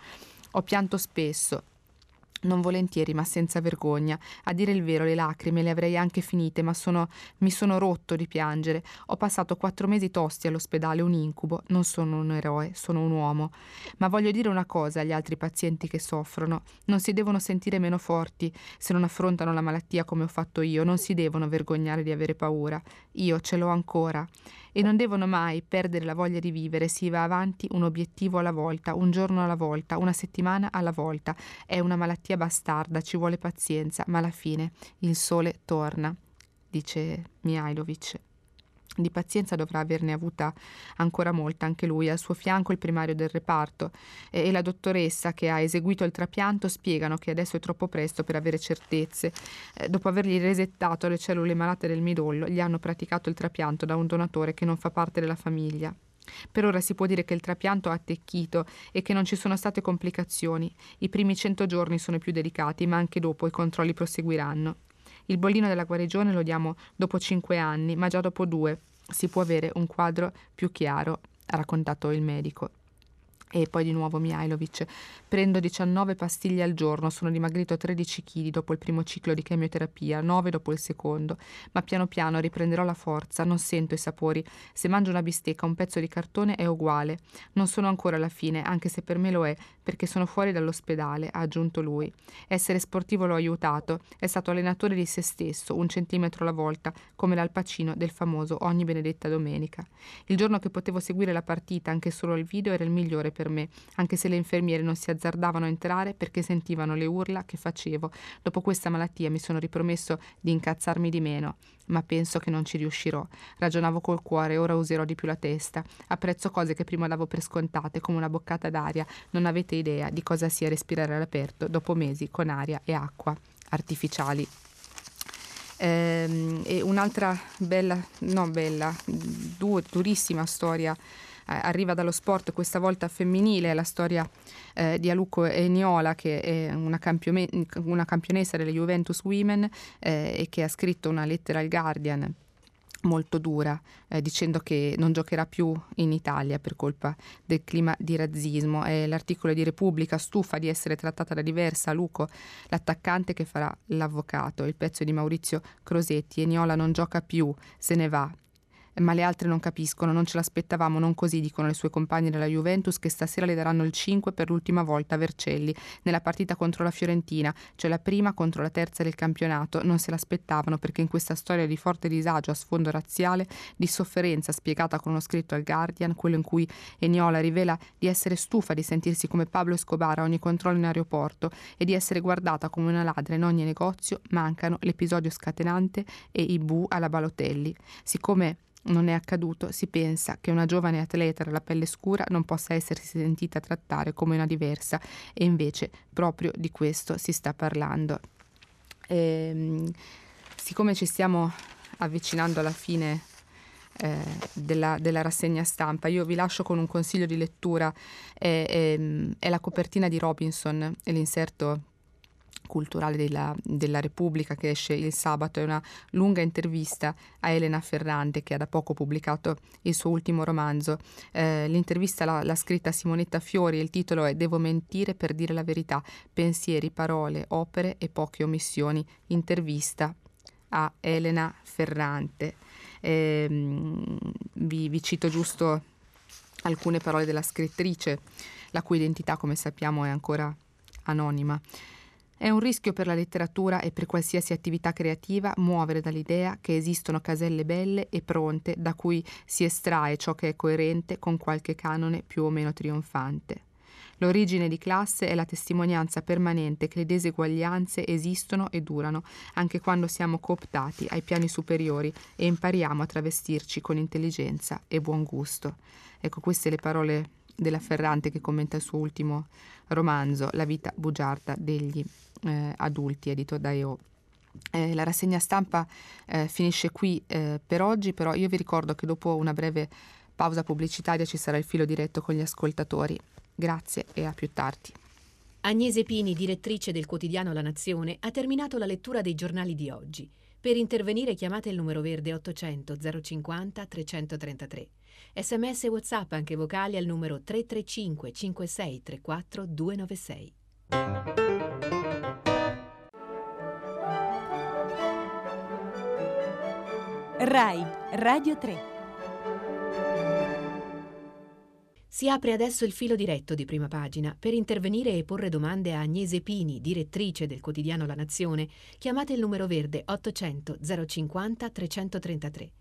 Ho pianto spesso, non volentieri, ma senza vergogna. A dire il vero, le lacrime le avrei anche finite, ma sono, mi sono rotto di piangere. Ho passato quattro mesi tosti all'ospedale, un incubo. Non sono un eroe, sono un uomo. Ma voglio dire una cosa agli altri pazienti che soffrono. Non si devono sentire meno forti se non affrontano la malattia come ho fatto io. Non si devono vergognare di avere paura. Io ce l'ho ancora e non devono mai perdere la voglia di vivere, si va avanti un obiettivo alla volta, un giorno alla volta, una settimana alla volta. È una malattia bastarda, ci vuole pazienza, ma alla fine il sole torna, dice Mihailovic. Di pazienza dovrà averne avuta ancora molta anche lui. Al suo fianco il primario del reparto e, e la dottoressa che ha eseguito il trapianto spiegano che adesso è troppo presto per avere certezze. Eh, dopo avergli resettato le cellule malate del midollo, gli hanno praticato il trapianto da un donatore che non fa parte della famiglia. Per ora si può dire che il trapianto ha attecchito e che non ci sono state complicazioni. I primi cento giorni sono i più delicati, ma anche dopo i controlli proseguiranno. Il bollino della guarigione lo diamo dopo cinque anni, ma già dopo due si può avere un quadro più chiaro, ha raccontato il medico. E poi di nuovo Mihailovic. Prendo 19 pastiglie al giorno, sono dimagrito 13 kg dopo il primo ciclo di chemioterapia, 9 dopo il secondo, ma piano piano riprenderò la forza, non sento i sapori. Se mangio una bistecca, un pezzo di cartone è uguale. Non sono ancora alla fine, anche se per me lo è, perché sono fuori dall'ospedale, ha aggiunto lui. Essere sportivo l'ho aiutato, è stato allenatore di se stesso, un centimetro alla volta, come l'alpacino del famoso Ogni Benedetta Domenica. Il giorno che potevo seguire la partita, anche solo il video, era il migliore per me, anche se le infermiere non si azzardavano a entrare perché sentivano le urla che facevo. Dopo questa malattia mi sono ripromesso di incazzarmi di meno, ma penso che non ci riuscirò. Ragionavo col cuore, ora userò di più la testa. Apprezzo cose che prima davo per scontate, come una boccata d'aria. Non avete idea di cosa sia respirare all'aperto dopo mesi con aria e acqua artificiali. Ehm, e un'altra bella, no bella, dur, durissima storia arriva dallo sport, questa volta femminile, la storia eh, di Aluco Eniola, che è una, campione- una campionessa delle Juventus Women eh, e che ha scritto una lettera al Guardian molto dura, eh, dicendo che non giocherà più in Italia per colpa del clima di razzismo. È l'articolo di Repubblica, stufa di essere trattata da diversa, Luco, l'attaccante che farà l'avvocato, il pezzo di Maurizio Crosetti, Eniola non gioca più, se ne va, ma le altre non capiscono, non ce l'aspettavamo, non così dicono le sue compagne della Juventus che stasera le daranno il 5 per l'ultima volta a Vercelli nella partita contro la Fiorentina, cioè la prima contro la terza del campionato, non se l'aspettavano perché in questa storia di forte disagio a sfondo razziale, di sofferenza spiegata con uno scritto al Guardian, quello in cui Eniola rivela di essere stufa di sentirsi come Pablo Escobar a ogni controllo in aeroporto e di essere guardata come una ladra in ogni negozio, mancano l'episodio scatenante e i bu alla Balotelli. Siccome non è accaduto, si pensa che una giovane atleta dalla pelle scura non possa essersi sentita trattare come una diversa e invece proprio di questo si sta parlando. E, ehm, siccome ci stiamo avvicinando alla fine eh, della, della, rassegna stampa, io vi lascio con un consiglio di lettura, è, è, è la copertina di Robinson, l'inserto culturale della, della, Repubblica che esce il sabato è una lunga intervista a Elena Ferrante che ha da poco pubblicato il suo ultimo romanzo. Eh, l'intervista l'ha, l'ha, scritta Simonetta Fiori il titolo è Devo mentire per dire la verità, pensieri, parole, opere e poche omissioni. Intervista a Elena Ferrante. Eh, vi, vi cito giusto alcune parole della scrittrice, la cui identità come sappiamo è ancora anonima. È un rischio per la letteratura e per qualsiasi attività creativa muovere dall'idea che esistono caselle belle e pronte da cui si estrae ciò che è coerente con qualche canone più o meno trionfante. L'origine di classe è la testimonianza permanente che le diseguaglianze esistono e durano, anche quando siamo cooptati ai piani superiori e impariamo a travestirci con intelligenza e buon gusto. Ecco queste le parole della Ferrante che commenta il suo ultimo romanzo, La vita bugiarda degli eh, adulti, edito da EO. Eh, la rassegna stampa eh, finisce qui eh, per oggi, però io vi ricordo che dopo una breve pausa pubblicitaria ci sarà il filo diretto con gli ascoltatori. Grazie e a più tardi. Agnese Pini, direttrice del quotidiano La Nazione, ha terminato la lettura dei giornali di oggi. Per intervenire chiamate il numero verde 800 050 333. Sms e WhatsApp anche vocali al numero 335 56 34 296. RAI Radio 3 Si apre adesso il filo diretto di prima pagina. Per intervenire e porre domande a Agnese Pini, direttrice del quotidiano La Nazione, chiamate il numero verde 800 050 333.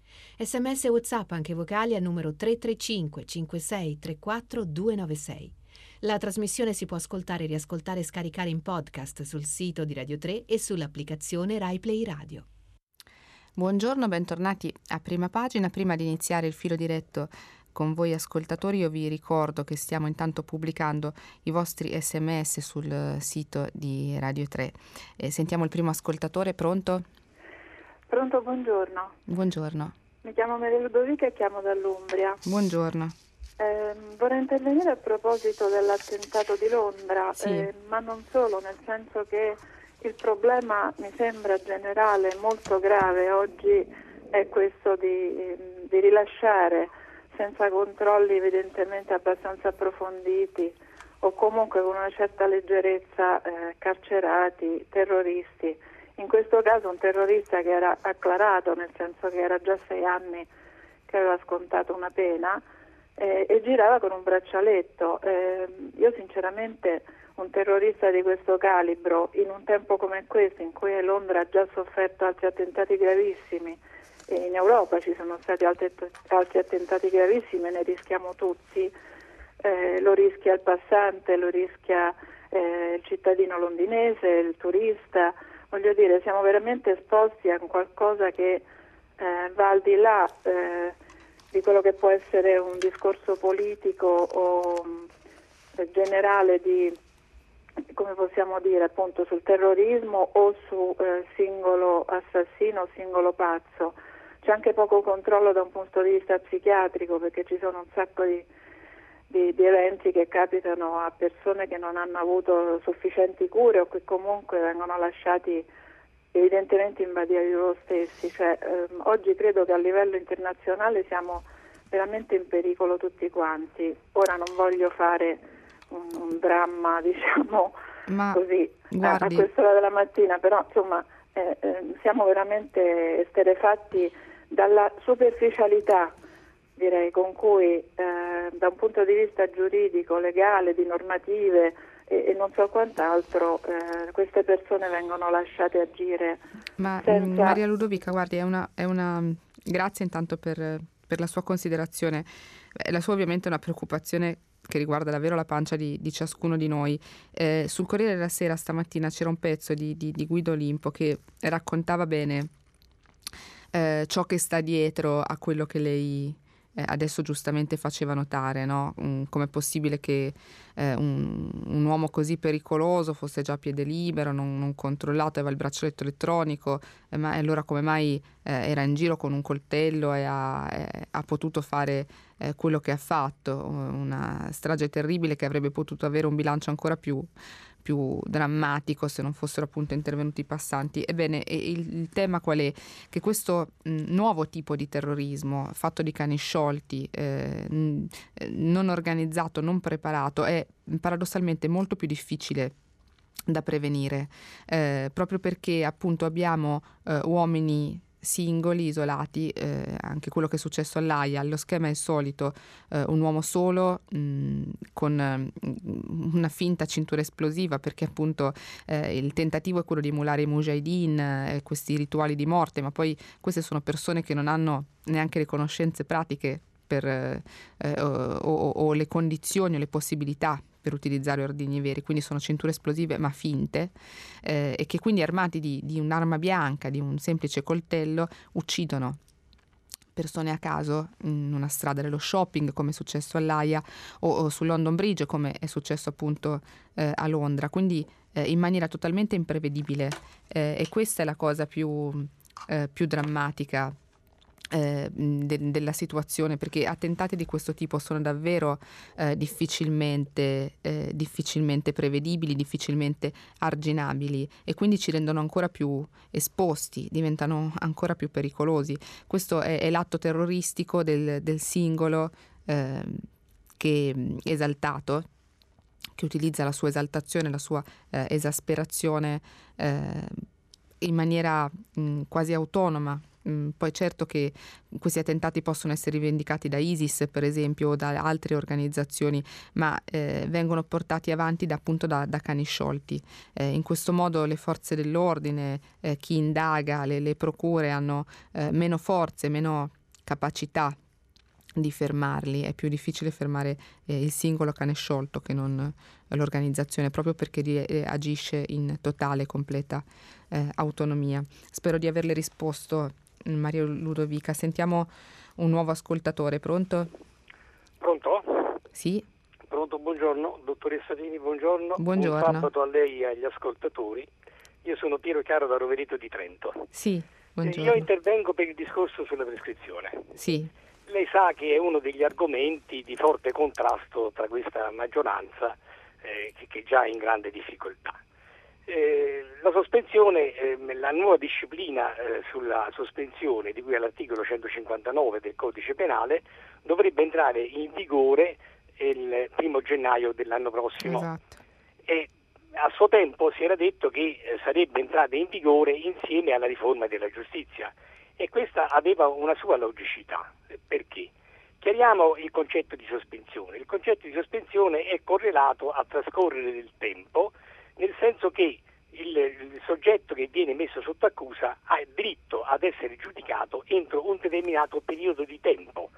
Sms e WhatsApp anche vocali al numero 335 56 34 296. La trasmissione si può ascoltare, riascoltare e scaricare in podcast sul sito di Radio 3 e sull'applicazione RaiPlay Radio. Buongiorno, bentornati a prima pagina. Prima di iniziare il filo diretto con voi ascoltatori io vi ricordo che stiamo intanto pubblicando i vostri sms sul sito di Radio 3. Eh, sentiamo il primo ascoltatore, pronto? Pronto, buongiorno. Buongiorno. Mi chiamo Maria Ludovica e chiamo dall'Umbria. Buongiorno. Eh, vorrei intervenire a proposito dell'attentato di Londra, sì. eh, ma non solo, nel senso che il problema mi sembra generale, molto grave oggi, è questo di, di rilasciare senza controlli evidentemente abbastanza approfonditi o comunque con una certa leggerezza eh, carcerati, terroristi. In questo caso un terrorista che era acclarato, nel senso che era già sei anni che aveva scontato una pena eh, e girava con un braccialetto. Eh, io sinceramente un terrorista di questo calibro, in un tempo come questo, in cui Londra ha già sofferto altri attentati gravissimi, in Europa ci sono stati altri, altri attentati gravissimi, ne rischiamo tutti, eh, lo rischia il passante, lo rischia eh, il cittadino londinese, il turista, voglio dire siamo veramente esposti a qualcosa che eh, va al di là eh, di quello che può essere un discorso politico o eh, generale di come possiamo dire appunto sul terrorismo o su eh, singolo assassino o singolo pazzo c'è anche poco controllo da un punto di vista psichiatrico perché ci sono un sacco di, di, di, eventi che capitano a persone che non hanno avuto sufficienti cure o che comunque vengono lasciati evidentemente invadere loro stessi. Cioè, ehm, oggi credo che a livello internazionale siamo veramente in pericolo tutti quanti. Ora non voglio fare un, un dramma, [laughs] diciamo Ma, così, guardi... a, a quest'ora della mattina, però insomma eh, eh, siamo veramente esterefatti dalla superficialità direi, con cui eh, da un punto di vista giuridico, legale, di normative e, e non so quant'altro eh, queste persone vengono lasciate agire. Ma senza... Maria Ludovica, guardi, è una, è una... grazie intanto per, per la sua considerazione. La sua ovviamente è una preoccupazione che riguarda davvero la pancia di, di ciascuno di noi. Eh, sul Corriere della Sera stamattina c'era un pezzo di, di, di Guido Olimpo che raccontava bene eh, ciò che sta dietro a quello che lei eh, adesso giustamente faceva notare, no? um, com'è possibile che eh, un, un, uomo così pericoloso fosse già a piede libero, non, non controllato, aveva il braccialetto elettronico, eh, ma allora come mai eh, era in giro con un coltello e ha, eh, ha potuto fare eh, quello che ha fatto, una strage terribile che avrebbe potuto avere un bilancio ancora più più drammatico se non fossero appunto intervenuti i passanti. Ebbene, il, il tema qual è? Che questo mh, nuovo tipo di terrorismo, fatto di cani sciolti, eh, mh, non organizzato, non preparato, è paradossalmente molto più difficile da prevenire, eh, proprio perché appunto abbiamo eh, uomini singoli, isolati, eh, anche quello che è successo all'AIA, lo schema è il solito, eh, un uomo solo mh, mm, con mh, mm, una finta cintura esplosiva perché appunto eh, il tentativo è quello di emulare i mujahideen, eh, questi rituali di morte, ma poi queste sono persone che non hanno neanche le conoscenze pratiche per, eh, o, o, o le condizioni o le possibilità per utilizzare ordigni veri, quindi sono cinture esplosive ma finte eh, e che quindi armati di, di un'arma bianca, di un semplice coltello, uccidono persone a caso in una strada dello shopping come è successo all'AIA o, o su London Bridge come è successo appunto eh, a Londra, quindi eh, in maniera totalmente imprevedibile eh, e questa è la cosa più, eh, più drammatica eh, de- della situazione perché attentati di questo tipo sono davvero eh, difficilmente, eh, difficilmente, prevedibili, difficilmente arginabili e quindi ci rendono ancora più esposti, diventano ancora più pericolosi. Questo è, è l'atto terroristico del, del singolo ehm, che esaltato che utilizza la sua esaltazione, la sua eh, esasperazione eh, in maniera mh, quasi autonoma Mm, poi certo che questi attentati possono essere rivendicati da ISIS, per esempio, o da altre organizzazioni, ma eh, vengono portati avanti da, appunto da, da cani sciolti. Eh, in questo modo le forze dell'ordine, eh, chi indaga, le, le procure hanno eh, meno forze, meno capacità di fermarli. È più difficile fermare eh, il singolo cane sciolto che non l'organizzazione, proprio perché eh, agisce in totale, completa autonomia. Spero di averle risposto Mario Ludovica. Sentiamo un nuovo ascoltatore, pronto? Pronto? Sì. Pronto, buongiorno, dottoressa Dini, buongiorno. Buongiorno. Un sabato a lei e agli ascoltatori. Io sono Piero Chiaro da Rovereto di Trento. Sì, buongiorno. Io intervengo per il discorso sulla prescrizione. Sì. Lei sa che è uno degli argomenti di forte contrasto tra questa maggioranza eh, che, che già è in grande difficoltà. Eh, la sospensione, eh, la nuova disciplina eh, sulla sospensione di cui all'articolo 159 del codice penale dovrebbe entrare in vigore il primo gennaio dell'anno prossimo. Esatto. E a suo tempo si era detto che eh, sarebbe entrata in vigore insieme alla riforma della giustizia e questa aveva una sua logicità. Perché? Chiariamo il concetto di sospensione. Il concetto di sospensione è correlato al trascorrere del tempo nel senso che il, il, soggetto che viene messo sotto accusa ha diritto ad essere giudicato entro un determinato periodo di tempo,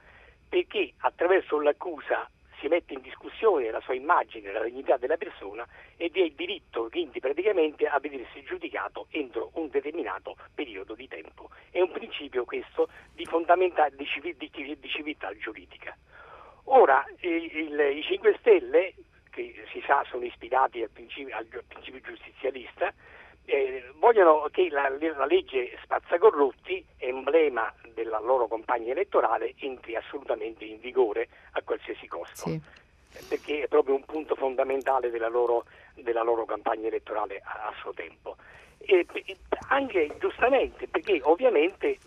perché attraverso l'accusa si mette in discussione la sua immagine, la dignità della persona e vi è il diritto quindi praticamente a vedersi giudicato entro un determinato periodo di tempo. È un principio questo di, di, civiltà giuridica. Ora il, il, i 5 Stelle che si sa sono ispirati al principio, al principio giustizialista, eh, vogliono che la, la, legge spazzacorrotti, emblema della loro campagna elettorale, entri assolutamente in vigore a qualsiasi costo. Sì. Perché è proprio un punto fondamentale della loro, della loro campagna elettorale a, a suo tempo. E, anche giustamente, perché ovviamente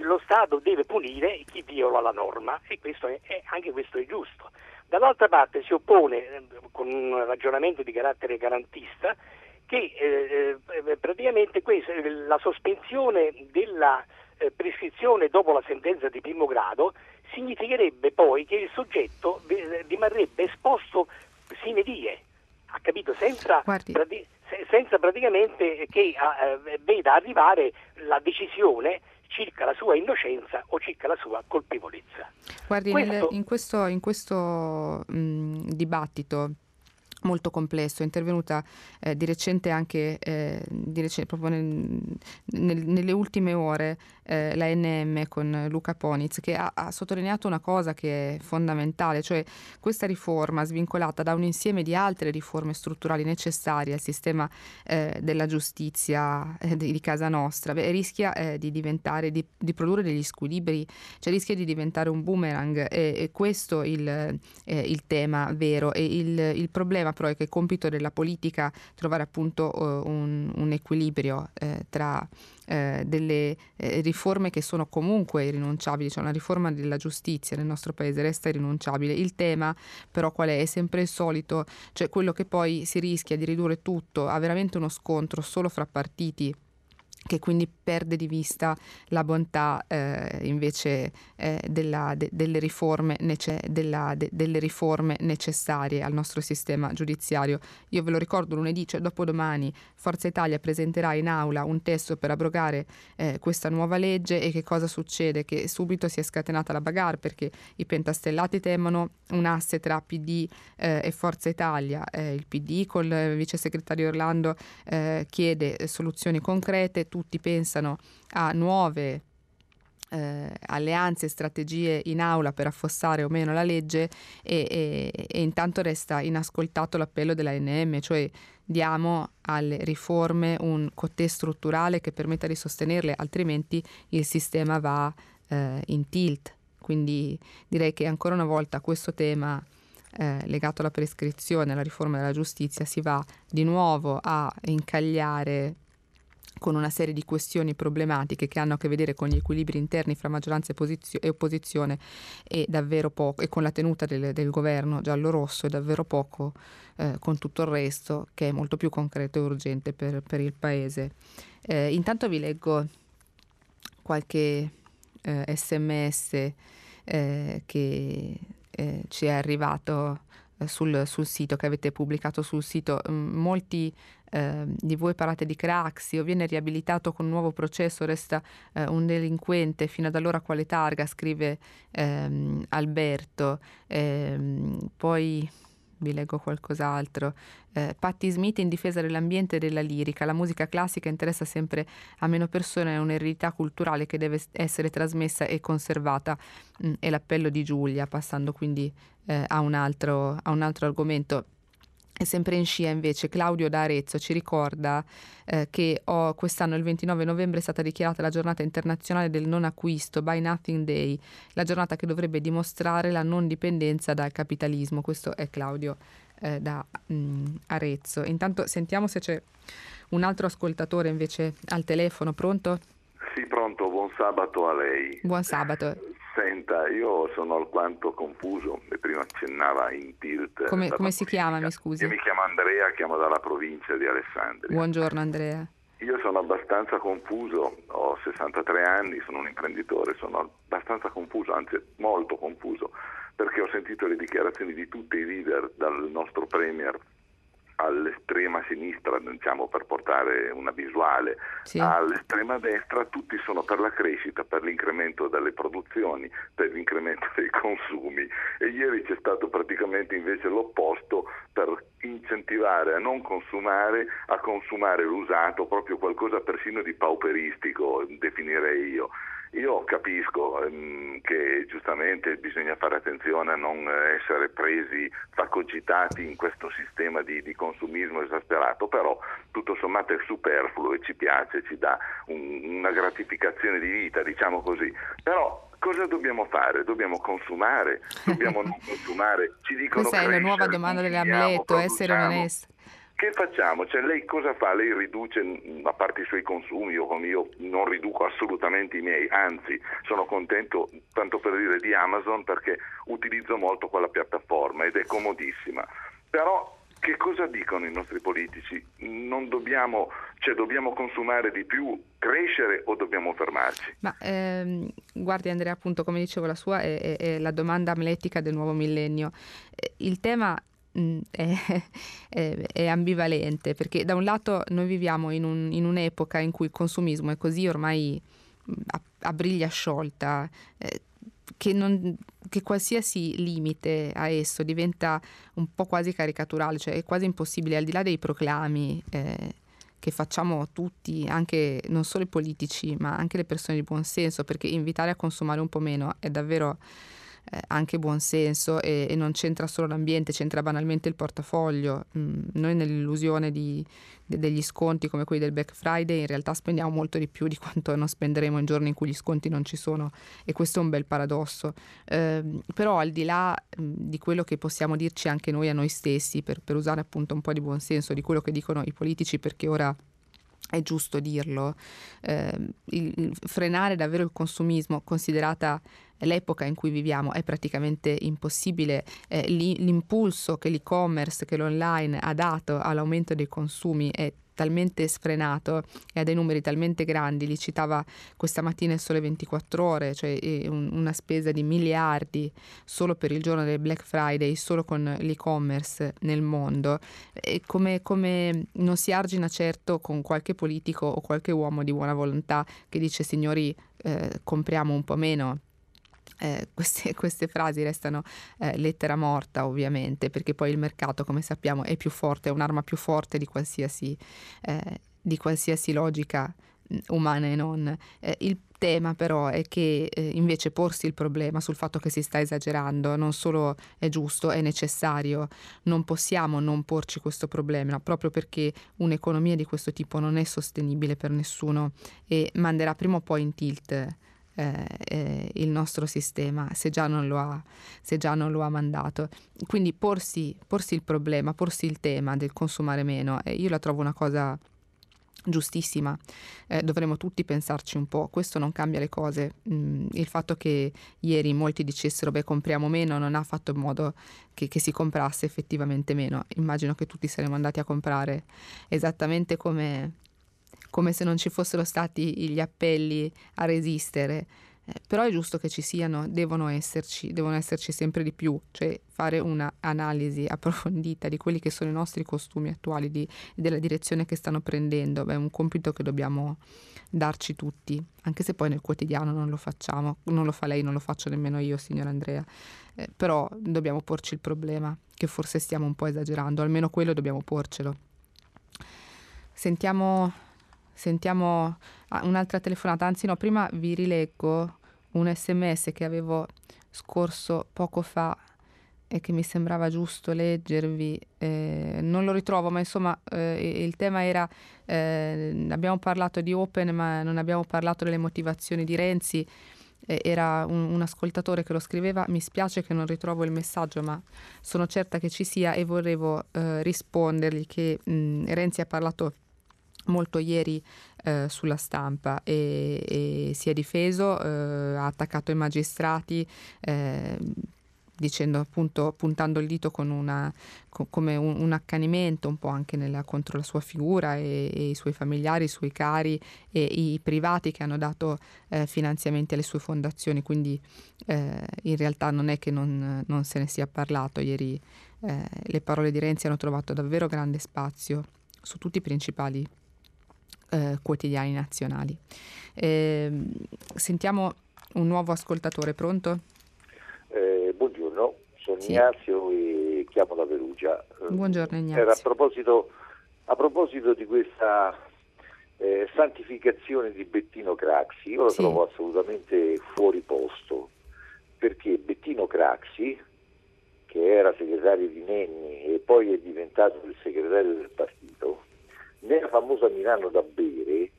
lo Stato deve punire chi viola la norma e questo è, anche questo è giusto. Dall'altra parte si oppone, eh, con un ragionamento di carattere garantista, che eh, eh praticamente questa, la sospensione della eh, prescrizione dopo la sentenza di primo grado significherebbe poi che il soggetto rimarrebbe esposto sine die, ha capito? Senza, prati- senza praticamente che eh, veda arrivare la decisione circa la sua innocenza o circa la sua colpevolezza. Guardi, questo... nel, in questo, in questo mh, dibattito molto complesso, è intervenuta eh, di recente anche eh, di recente, proprio nel, nel, nelle ultime ore eh, la NM con Luca Poniz che ha, ha, sottolineato una cosa che è fondamentale, cioè questa riforma svincolata da un insieme di altre riforme strutturali necessarie al sistema eh, della giustizia eh, di, di, casa nostra, beh, rischia eh, di diventare, di, di, produrre degli squilibri, cioè rischia di diventare un boomerang e, e questo il, il tema vero. E il, il problema però è che è compito della politica trovare appunto uh, un, un, equilibrio eh, tra eh, delle eh, riforme che sono comunque irrinunciabili, cioè una riforma della giustizia nel nostro paese resta irrinunciabile. Il tema però qual è? È sempre il solito, cioè quello che poi si rischia di ridurre tutto a veramente uno scontro solo fra partiti che quindi perde di vista la bontà eh, invece eh, della, de, delle, riforme nece, della, de, delle, riforme necessarie al nostro sistema giudiziario. Io ve lo ricordo lunedì, cioè dopodomani, Forza Italia presenterà in aula un testo per abrogare eh, questa nuova legge e che cosa succede? Che subito si è scatenata la bagarre perché i pentastellati temono un asse tra PD eh, e Forza Italia. Eh, il PD con il vice segretario Orlando eh, chiede soluzioni concrete, tutti pensano a nuove eh, alleanze e strategie in aula per affossare o meno la legge e, e, e intanto resta inascoltato l'appello dell'ANM, cioè diamo alle riforme un cotè strutturale che permetta di sostenerle, altrimenti il sistema va eh, in tilt, quindi direi che ancora una volta questo tema eh, legato alla prescrizione, alla riforma della giustizia, si va di nuovo a incagliare con una serie di questioni problematiche che hanno a che vedere con gli equilibri interni fra maggioranza e, posizio- e opposizione e davvero poco, e con la tenuta del, del governo giallo-rosso e davvero poco eh, con tutto il resto che è molto più concreto e urgente per, per il Paese. Eh, intanto vi leggo qualche eh, sms eh, che eh, ci è arrivato eh, sul, sul, sito che avete pubblicato sul sito. Mm, molti eh, di voi parlate di Craxi o viene riabilitato con un nuovo processo, resta eh, un delinquente, fino ad allora quale targa, scrive ehm, Alberto. Ehm, poi vi leggo qualcos'altro. Eh, Patti Smith in difesa dell'ambiente e della lirica. La musica classica interessa sempre a meno persone, è un'eredità culturale che deve essere trasmessa e conservata. Mm, è l'appello di Giulia, passando quindi eh, a, un altro, a un altro argomento. E sempre in scia invece Claudio da Arezzo ci ricorda eh, che oh, quest'anno il 29 novembre è stata dichiarata la giornata internazionale del non acquisto, Buy Nothing Day, la giornata che dovrebbe dimostrare la non dipendenza dal capitalismo. Questo è Claudio eh, da mh, mm, Arezzo. Intanto sentiamo se c'è un altro ascoltatore invece al telefono, pronto? Sì, pronto, buon sabato a lei. Buon sabato. Senta, io sono alquanto confuso, prima accennava in tilt. Come, come si chiama, mi scusi? Io mi chiamo Andrea, chiamo dalla provincia di Alessandria. Buongiorno Andrea. Io sono abbastanza confuso, ho 63 anni, sono un imprenditore, sono abbastanza confuso, anzi molto confuso, perché ho sentito le dichiarazioni di tutti i leader, dal nostro Premier all'estrema sinistra, diciamo per portare una visuale, sì. all'estrema destra, tutti sono per la crescita, per l'incremento delle produzioni, per l'incremento dei consumi e ieri c'è stato praticamente invece l'opposto per incentivare a non consumare, a consumare l'usato, proprio qualcosa persino di pauperistico, definirei io. Io capisco ehm, che giustamente bisogna fare attenzione a non essere presi, fagocitati in questo sistema di, di, consumismo esasperato, però tutto sommato è superfluo e ci piace, ci dà un, una gratificazione di vita, diciamo così. Però cosa dobbiamo fare? Dobbiamo consumare, [laughs] dobbiamo non consumare. Ci dicono Questa è la nuova domanda dell'Amleto, essere onesti. Che facciamo? Cioè, lei cosa fa? Lei riduce, a parte i suoi consumi, io, io non riduco assolutamente i miei, anzi sono contento, tanto per dire, di Amazon perché utilizzo molto quella piattaforma ed è comodissima. Però che cosa dicono i nostri politici? Dobbiamo, cioè dobbiamo consumare di più, crescere o dobbiamo fermarci? Ma ehm, guardi Andrea, appunto, come dicevo, la sua è, è, è la domanda amletica del nuovo millennio. Eh, il tema Mm, [laughs] è, è, è, ambivalente perché da un lato noi viviamo in, un, in, un'epoca in cui il consumismo è così ormai mm, a, a briglia sciolta eh, che, non, che, qualsiasi limite a esso diventa un po' quasi caricaturale, cioè è quasi impossibile al di là dei proclami eh, che facciamo tutti, anche non solo i politici ma anche le persone di buon senso, perché invitare a consumare un po' meno è davvero eh, anche buonsenso e, e non c'entra solo l'ambiente, c'entra banalmente il portafoglio. Mm, noi nell'illusione di, de, degli sconti come quelli del Black Friday in realtà spendiamo molto di più di quanto non spenderemo in giorni in cui gli sconti non ci sono e questo è un bel paradosso. Eh, però al di là mh, mm, di quello che possiamo dirci anche noi a noi stessi per, per usare appunto un po' di buonsenso, di quello che dicono i politici perché ora è giusto dirlo, eh, il, frenare davvero il consumismo, considerata l'epoca in cui viviamo, è praticamente impossibile. Eh, l'impulso che l'e-commerce, che l'online ha dato all'aumento dei consumi è talmente sfrenato e ha dei numeri talmente grandi, li citava questa mattina il Sole 24 ore, cioè una spesa di miliardi solo per il giorno del Black Friday, solo con l'e-commerce nel mondo, e come, come non si argina certo con qualche politico o qualche uomo di buona volontà che dice signori eh, compriamo un po' meno eh, queste, [laughs] queste, frasi restano eh, lettera morta ovviamente perché poi il mercato come sappiamo è più forte, è un'arma più forte di qualsiasi, eh, di qualsiasi logica mm, umana e non. Eh, il tema però è che eh, invece porsi il problema sul fatto che si sta esagerando non solo è giusto, è necessario, non possiamo non porci questo problema proprio perché un'economia di questo tipo non è sostenibile per nessuno e manderà prima o poi in tilt eh, eh, il nostro sistema se già non lo ha, già non lo ha mandato. Quindi porsi, porsi, il problema, porsi il tema del consumare meno, eh, io la trovo una cosa giustissima, eh, dovremmo tutti pensarci un po', questo non cambia le cose, mm, il fatto che ieri molti dicessero beh compriamo meno non ha fatto in modo che, che, si comprasse effettivamente meno, immagino che tutti saremmo andati a comprare esattamente come, come se non ci fossero stati gli appelli a resistere. Eh, però è giusto che ci siano, devono esserci, devono esserci sempre di più, cioè fare un'analisi [laughs] approfondita di quelli che sono i nostri costumi attuali, di, della direzione che stanno prendendo, Beh, è un compito che dobbiamo darci tutti, anche se poi nel quotidiano non lo facciamo, non lo fa lei, non lo faccio nemmeno io, signor Andrea, eh, però dobbiamo porci il problema, che forse stiamo un po' esagerando, almeno quello dobbiamo porcelo. Sentiamo Sentiamo ah, un'altra telefonata, anzi no, prima vi rileggo un sms che avevo scorso poco fa e che mi sembrava giusto leggervi. Eh, non lo ritrovo, ma insomma eh, il tema era, eh, abbiamo parlato di Open ma non abbiamo parlato delle motivazioni di Renzi. era un, un, ascoltatore che lo scriveva, mi spiace che non ritrovo il messaggio, ma sono certa che ci sia e volevo eh, rispondergli che mh, Renzi ha parlato molto ieri eh, sulla stampa e, e, si è difeso, eh, ha attaccato i magistrati eh, dicendo appunto puntando il dito con una, co- come un, un, accanimento un po' anche nella, contro la sua figura e, e, i suoi familiari, i suoi cari e i privati che hanno dato eh, finanziamenti alle sue fondazioni, quindi eh, in realtà non è che non, non, se ne sia parlato. Ieri eh, le parole di Renzi hanno trovato davvero grande spazio su tutti i principali eh, quotidiani nazionali. Eh, sentiamo un nuovo ascoltatore, pronto? Eh, buongiorno, sono sì. Ignazio e chiamo da Perugia. Buongiorno Ignazio. a proposito, a proposito di questa eh, santificazione di Bettino Craxi, io lo sì. trovo assolutamente fuori posto, perché Bettino Craxi, che era segretario di Nenni e poi è diventato il segretario del partito, nella famosa Milano da bere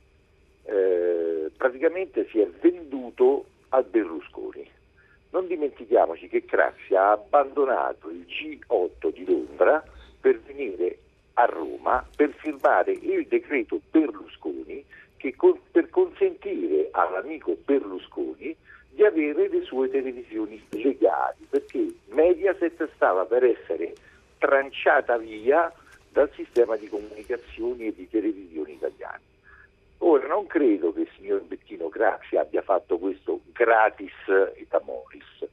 eh, praticamente si è venduto a Berlusconi. Non dimentichiamoci che Craxi ha abbandonato il G8 di Londra per venire a Roma per firmare il decreto Berlusconi che con, per consentire all'amico Berlusconi di avere le sue televisioni legali, perché Mediaset stava per essere tranciata via dal sistema di comunicazioni e di televisione italiani. Ora non credo che il signor Bettino Craxi abbia fatto questo gratis et amoris.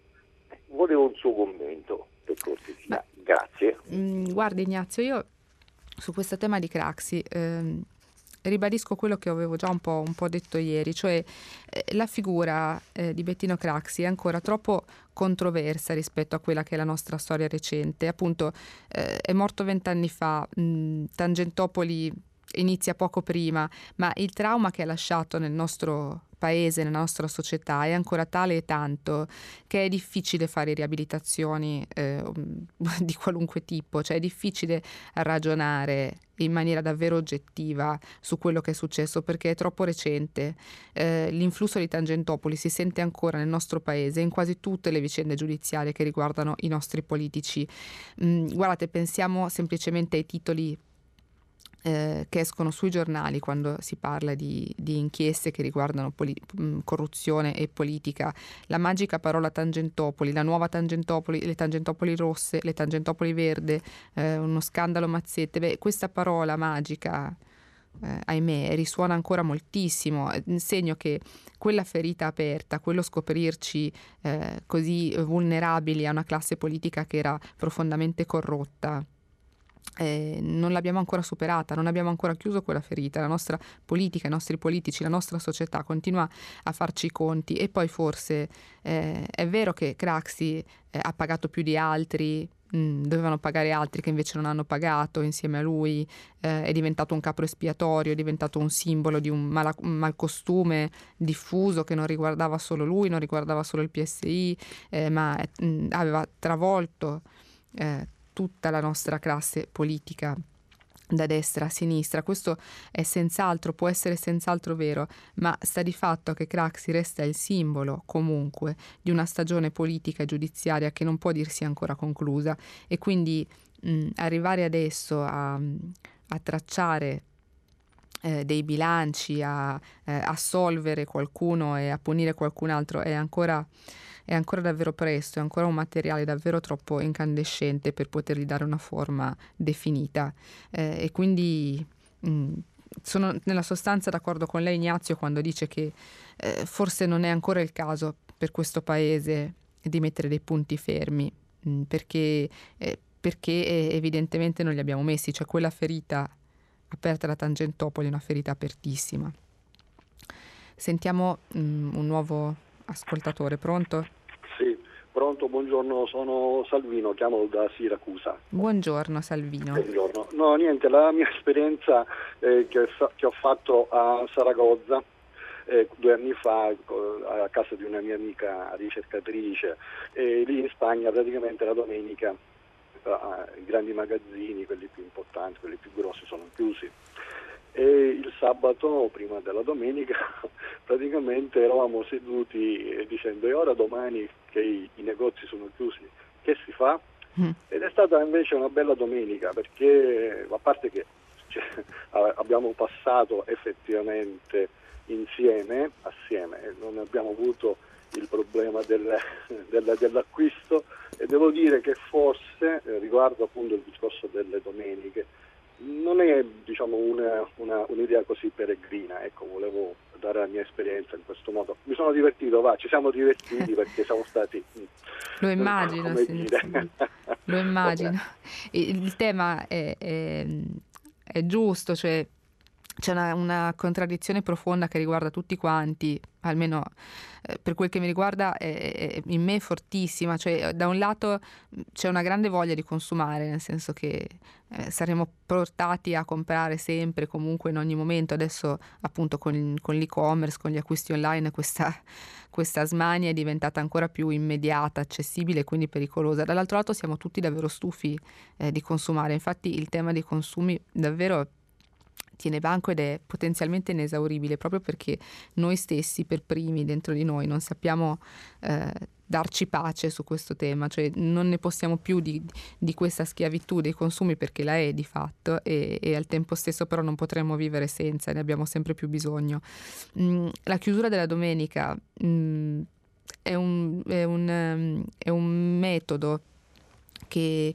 Volevo un suo commento, per cortesia. Grazie. Mh, mm, guarda Ignazio, io su questo tema di Craxi ehm, ribadisco quello che avevo già un po', un po detto ieri, cioè eh, la figura eh, di Bettino Craxi è ancora troppo controversa rispetto a quella che è la nostra storia recente. Appunto, eh, è morto vent'anni fa, mh, Tangentopoli inizia poco prima, ma il trauma che ha lasciato nel nostro paese, nella nostra società è ancora tale e tanto che è difficile fare riabilitazioni eh, [laughs] di qualunque tipo, cioè è difficile ragionare in maniera davvero oggettiva su quello che è successo perché è troppo recente. Eh, l'influsso di Tangentopoli si sente ancora nel nostro paese in quasi tutte le vicende giudiziarie che riguardano i nostri politici. Mm, guardate, pensiamo semplicemente ai titoli eh, che escono sui giornali quando si parla di, di inchieste che riguardano poli- corruzione e politica, la magica parola Tangentopoli, la nuova Tangentopoli, le Tangentopoli rosse, le Tangentopoli verde, eh, uno scandalo Mazzette, beh, questa parola magica, eh, ahimè, risuona ancora moltissimo, segno che quella ferita aperta, quello scoprirci eh, così vulnerabili a una classe politica che era profondamente corrotta, eh, non l'abbiamo ancora superata, non abbiamo ancora chiuso quella ferita, la nostra politica, i nostri politici, la nostra società continua a farci i conti. E poi forse eh, è vero che Craxi eh, ha pagato più di altri, mh, mm, dovevano pagare altri che invece non hanno pagato insieme a lui, eh, è diventato un capro espiatorio, è diventato un simbolo di un, mala, un malcostume diffuso che non riguardava solo lui, non riguardava solo il PSI, eh, ma mh, mm, aveva travolto eh, tutta la nostra classe politica da destra a sinistra, questo è senz'altro, può essere senz'altro vero, ma sta di fatto che Craxi resta il simbolo comunque di una stagione politica e giudiziaria che non può dirsi ancora conclusa. E quindi mh, arrivare adesso a, a tracciare eh, dei bilanci, a eh, assolvere qualcuno e a punire qualcun altro è ancora, è ancora davvero presto, è ancora un materiale davvero troppo incandescente per potergli dare una forma definita. Eh, e quindi mh, mm, sono nella sostanza d'accordo con lei Ignazio quando dice che eh, forse non è ancora il caso per questo paese di mettere dei punti fermi, mh, mm, perché, eh, perché eh, evidentemente non li abbiamo messi, cioè quella ferita aperta da Tangentopoli, una ferita apertissima. Sentiamo um, un nuovo ascoltatore, pronto? Sì, pronto, buongiorno, sono Salvino, chiamo da Siracusa. Buongiorno Salvino. Buongiorno. No, niente, la mia esperienza eh, che, che, ho fatto a Saragozza eh, due anni fa a casa di una mia amica ricercatrice e lì in Spagna praticamente la domenica i grandi magazzini, quelli più importanti, quelli più grossi sono chiusi. E il sabato, prima della domenica, [laughs] praticamente eravamo seduti dicendo e ora domani che i, i negozi sono chiusi, che si fa? Mm. Ed è stata invece una bella domenica perché, a parte che cioè, [laughs] abbiamo passato effettivamente insieme, assieme, non abbiamo avuto il problema del, del, dell'acquisto e devo dire che forse eh, riguardo appunto il discorso delle domeniche non è diciamo, una, una, un'idea così peregrina, ecco, volevo dare la mia esperienza in questo modo. Mi sono divertito, va, ci siamo divertiti perché [laughs] siamo stati... Lo immagino, sì, lo [laughs] immagino. Il, il tema è, è, è giusto, cioè c'è una, una, contraddizione profonda che riguarda tutti quanti, almeno eh, per quel che mi riguarda è, è, in me è fortissima, cioè da un lato c'è una grande voglia di consumare, nel senso che eh, saremo portati a comprare sempre, comunque in ogni momento, adesso appunto con, con l'e-commerce, con gli acquisti online questa, questa smania è diventata ancora più immediata, accessibile e quindi pericolosa. Dall'altro lato siamo tutti davvero stufi eh, di consumare, infatti il tema dei consumi davvero tiene banco ed è potenzialmente inesauribile proprio perché noi stessi per primi dentro di noi non sappiamo eh, darci pace su questo tema, cioè non ne possiamo più di, di, questa schiavitù dei consumi perché la è di fatto e, e, al tempo stesso però non potremmo vivere senza, ne abbiamo sempre più bisogno. Mm, la chiusura della domenica mm, è, un, è, un, um, è un metodo che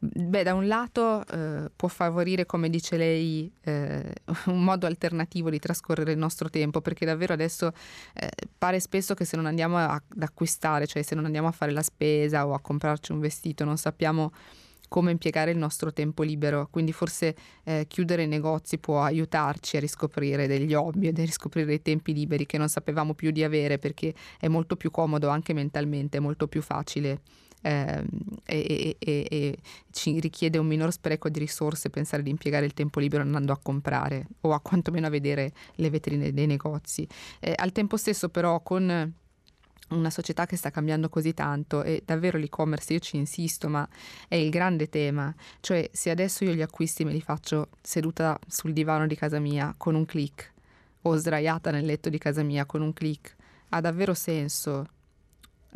Beh, da un lato eh, può favorire, come dice lei, eh, [laughs] un modo alternativo di trascorrere il nostro tempo, perché davvero adesso eh, pare spesso che se non andiamo a, ad acquistare, cioè se non andiamo a fare la spesa o a comprarci un vestito, non sappiamo come impiegare il nostro tempo libero, quindi forse eh, chiudere i negozi può aiutarci a riscoprire degli hobby, a riscoprire dei tempi liberi che non sapevamo più di avere perché è molto più comodo anche mentalmente, è molto più facile eh, e, e, e, ci richiede un minor spreco di risorse pensare di impiegare il tempo libero andando a comprare o a quantomeno a vedere le vetrine dei negozi. Eh, al tempo stesso però con una società che sta cambiando così tanto e davvero l'e-commerce, io ci insisto, ma è il grande tema, cioè se adesso io gli acquisti me li faccio seduta sul divano di casa mia con un click o sdraiata nel letto di casa mia con un click, ha davvero senso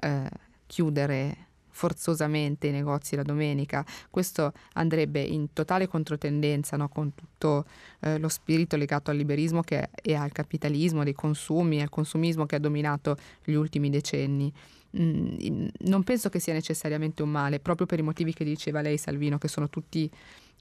eh, chiudere forzosamente i negozi la domenica. Questo andrebbe in totale controtendenza no? con tutto eh, lo spirito legato al liberismo che, e al capitalismo dei consumi al consumismo che ha dominato gli ultimi decenni. Mm, non penso che sia necessariamente un male, proprio per i motivi che diceva lei Salvino, che sono tutti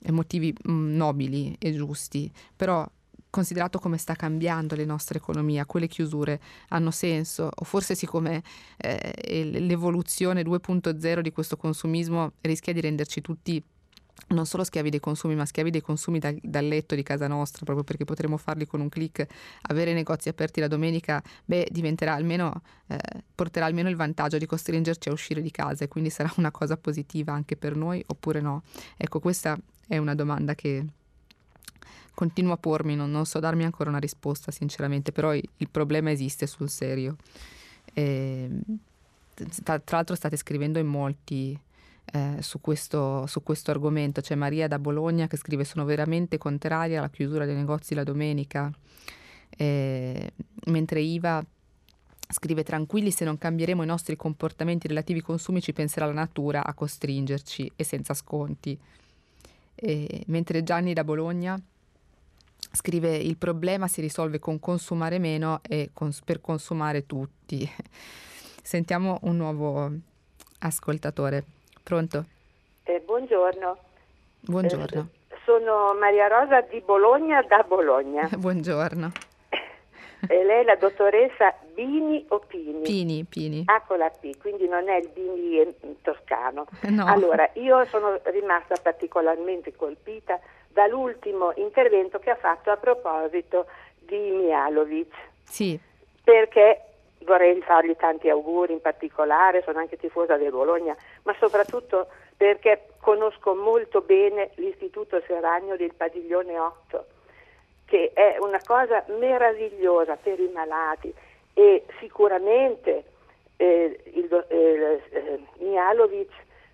eh, motivi mm, nobili e giusti, però considerato come sta cambiando le nostre economie, quelle chiusure hanno senso, o forse siccome eh, l'evoluzione 2.0 di questo consumismo rischia di renderci tutti non solo schiavi dei consumi, ma schiavi dei consumi dal, dal, letto di casa nostra, proprio perché potremo farli con un clic. Avere negozi aperti la domenica, beh, diventerà almeno, eh, porterà almeno il vantaggio di costringerci a uscire di casa e quindi sarà una cosa positiva anche per noi oppure no. Ecco, questa è una domanda che, continuo a pormi, non, non, so darmi ancora una risposta sinceramente, però il, problema esiste sul serio. E, tra, tra, l'altro state scrivendo in molti eh, su, questo, su, questo, argomento. C'è Maria da Bologna che scrive sono veramente contraria alla chiusura dei negozi la domenica, eh, mentre Iva scrive tranquilli se non cambieremo i nostri comportamenti relativi ai consumi ci penserà la natura a costringerci e senza sconti. E, mentre Gianni da Bologna scrive il problema si risolve con consumare meno e cons- per consumare tutti. [laughs] Sentiamo un nuovo ascoltatore. Pronto? Eh, buongiorno. Buongiorno. Eh, sono Maria Rosa di Bologna da Bologna. [laughs] buongiorno. E lei è la dottoressa Bini o Pini? Pini, Pini. Ah, con la P, quindi non è il Bini eh, toscano. [laughs] No. Allora, io sono rimasta particolarmente colpita dall'ultimo intervento che ha fatto a proposito di Mialovic. Sì. Perché vorrei fargli tanti auguri in particolare, sono anche tifosa del Bologna, ma soprattutto perché conosco molto bene l'Istituto Serragno del Padiglione 8, che è una cosa meravigliosa per i malati e sicuramente eh, il, eh, eh, Mialovic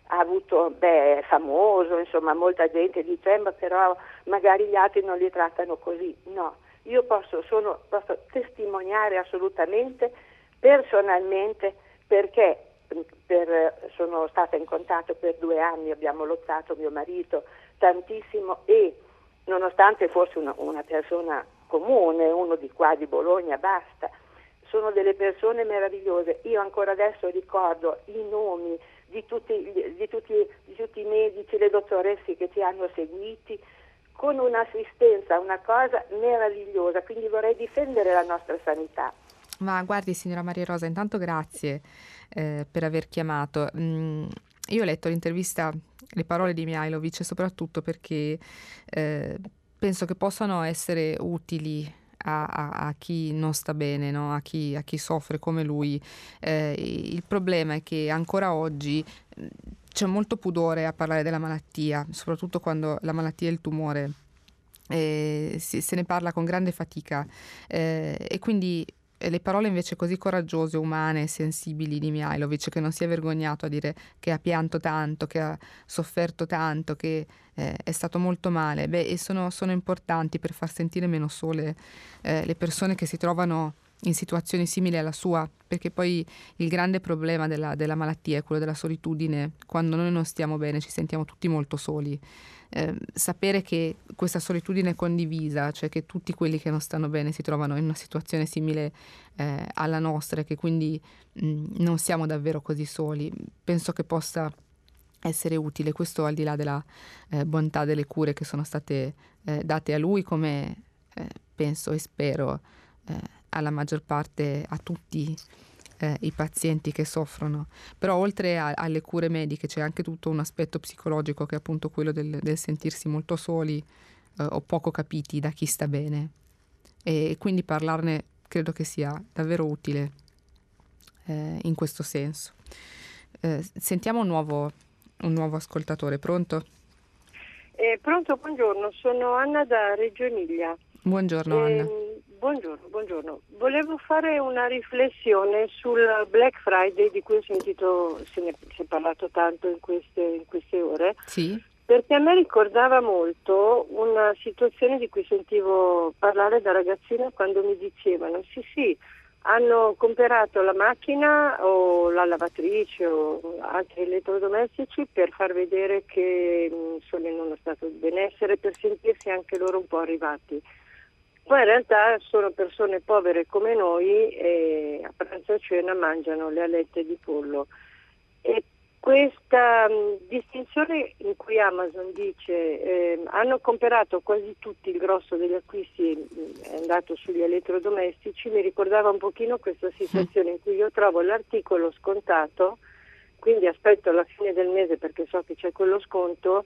ha avuto, beh, è famoso, insomma, molta gente dice, eh, ma però magari gli altri non li trattano così. No, io posso, sono, posso testimoniare assolutamente, personalmente, perché per, sono stata in contatto per due anni, abbiamo lottato mio marito tantissimo e nonostante fosse una, una persona comune, uno di qua di Bologna, basta, sono delle persone meravigliose. Io ancora adesso ricordo i nomi, di tutti, di, tutti, di tutti, i medici, le dottoresse che ci hanno seguiti, con un'assistenza, una cosa meravigliosa, quindi vorrei difendere la nostra sanità. Ma guardi signora Maria Rosa, intanto grazie eh, per aver chiamato. Mm, io ho letto l'intervista, le parole di Mihailovic soprattutto perché eh, penso che possano essere utili a, a, a, chi non sta bene, no? a, chi, a, chi, soffre come lui. Eh, il problema è che ancora oggi c'è molto pudore a parlare della malattia, soprattutto quando la malattia è il tumore. Eh, si, se ne parla con grande fatica eh, e quindi le parole invece così coraggiose, umane e sensibili di Mihailovic, che non si è vergognato a dire che ha pianto tanto, che ha sofferto tanto, che eh, è stato molto male, beh, e sono, sono, importanti per far sentire meno sole eh, le persone che si trovano in situazioni simili alla sua, perché poi il grande problema della, della malattia è quello della solitudine, quando noi non stiamo bene ci sentiamo tutti molto soli. Eh, sapere che questa solitudine è condivisa, cioè che tutti quelli che non stanno bene si trovano in una situazione simile eh, alla nostra e che quindi mh, non siamo davvero così soli, penso che possa essere utile, questo al di là della eh, bontà delle cure che sono state eh, date a lui, come eh, penso e spero eh, alla maggior parte, a tutti eh, i pazienti che soffrono. Però oltre a, alle cure mediche c'è anche tutto un aspetto psicologico che è appunto quello del, del sentirsi molto soli eh, o poco capiti da chi sta bene. E, e quindi parlarne credo che sia davvero utile eh, in questo senso. Eh, sentiamo un nuovo, un nuovo ascoltatore, pronto? Eh, pronto, buongiorno, sono Anna da Reggio Emilia. Buongiorno Anna. Ehm, Buongiorno, buongiorno, Volevo fare una riflessione sul Black Friday di cui ho sentito, se ne si è parlato tanto in queste, in queste ore. Sì. Perché a me ricordava molto una situazione di cui sentivo parlare da ragazzina quando mi dicevano sì sì, hanno comprato la macchina o la lavatrice o altri elettrodomestici per far vedere che sono in uno stato di benessere, per sentirsi anche loro un po' arrivati. Poi in realtà sono persone povere come noi e a pranzo e cena mangiano le alette di pollo. E questa mh, distinzione in cui Amazon dice eh, hanno comprato quasi tutti il grosso degli acquisti mh, è andato sugli elettrodomestici mi ricordava un pochino questa situazione in cui io trovo l'articolo scontato quindi aspetto alla fine del mese perché so che c'è quello sconto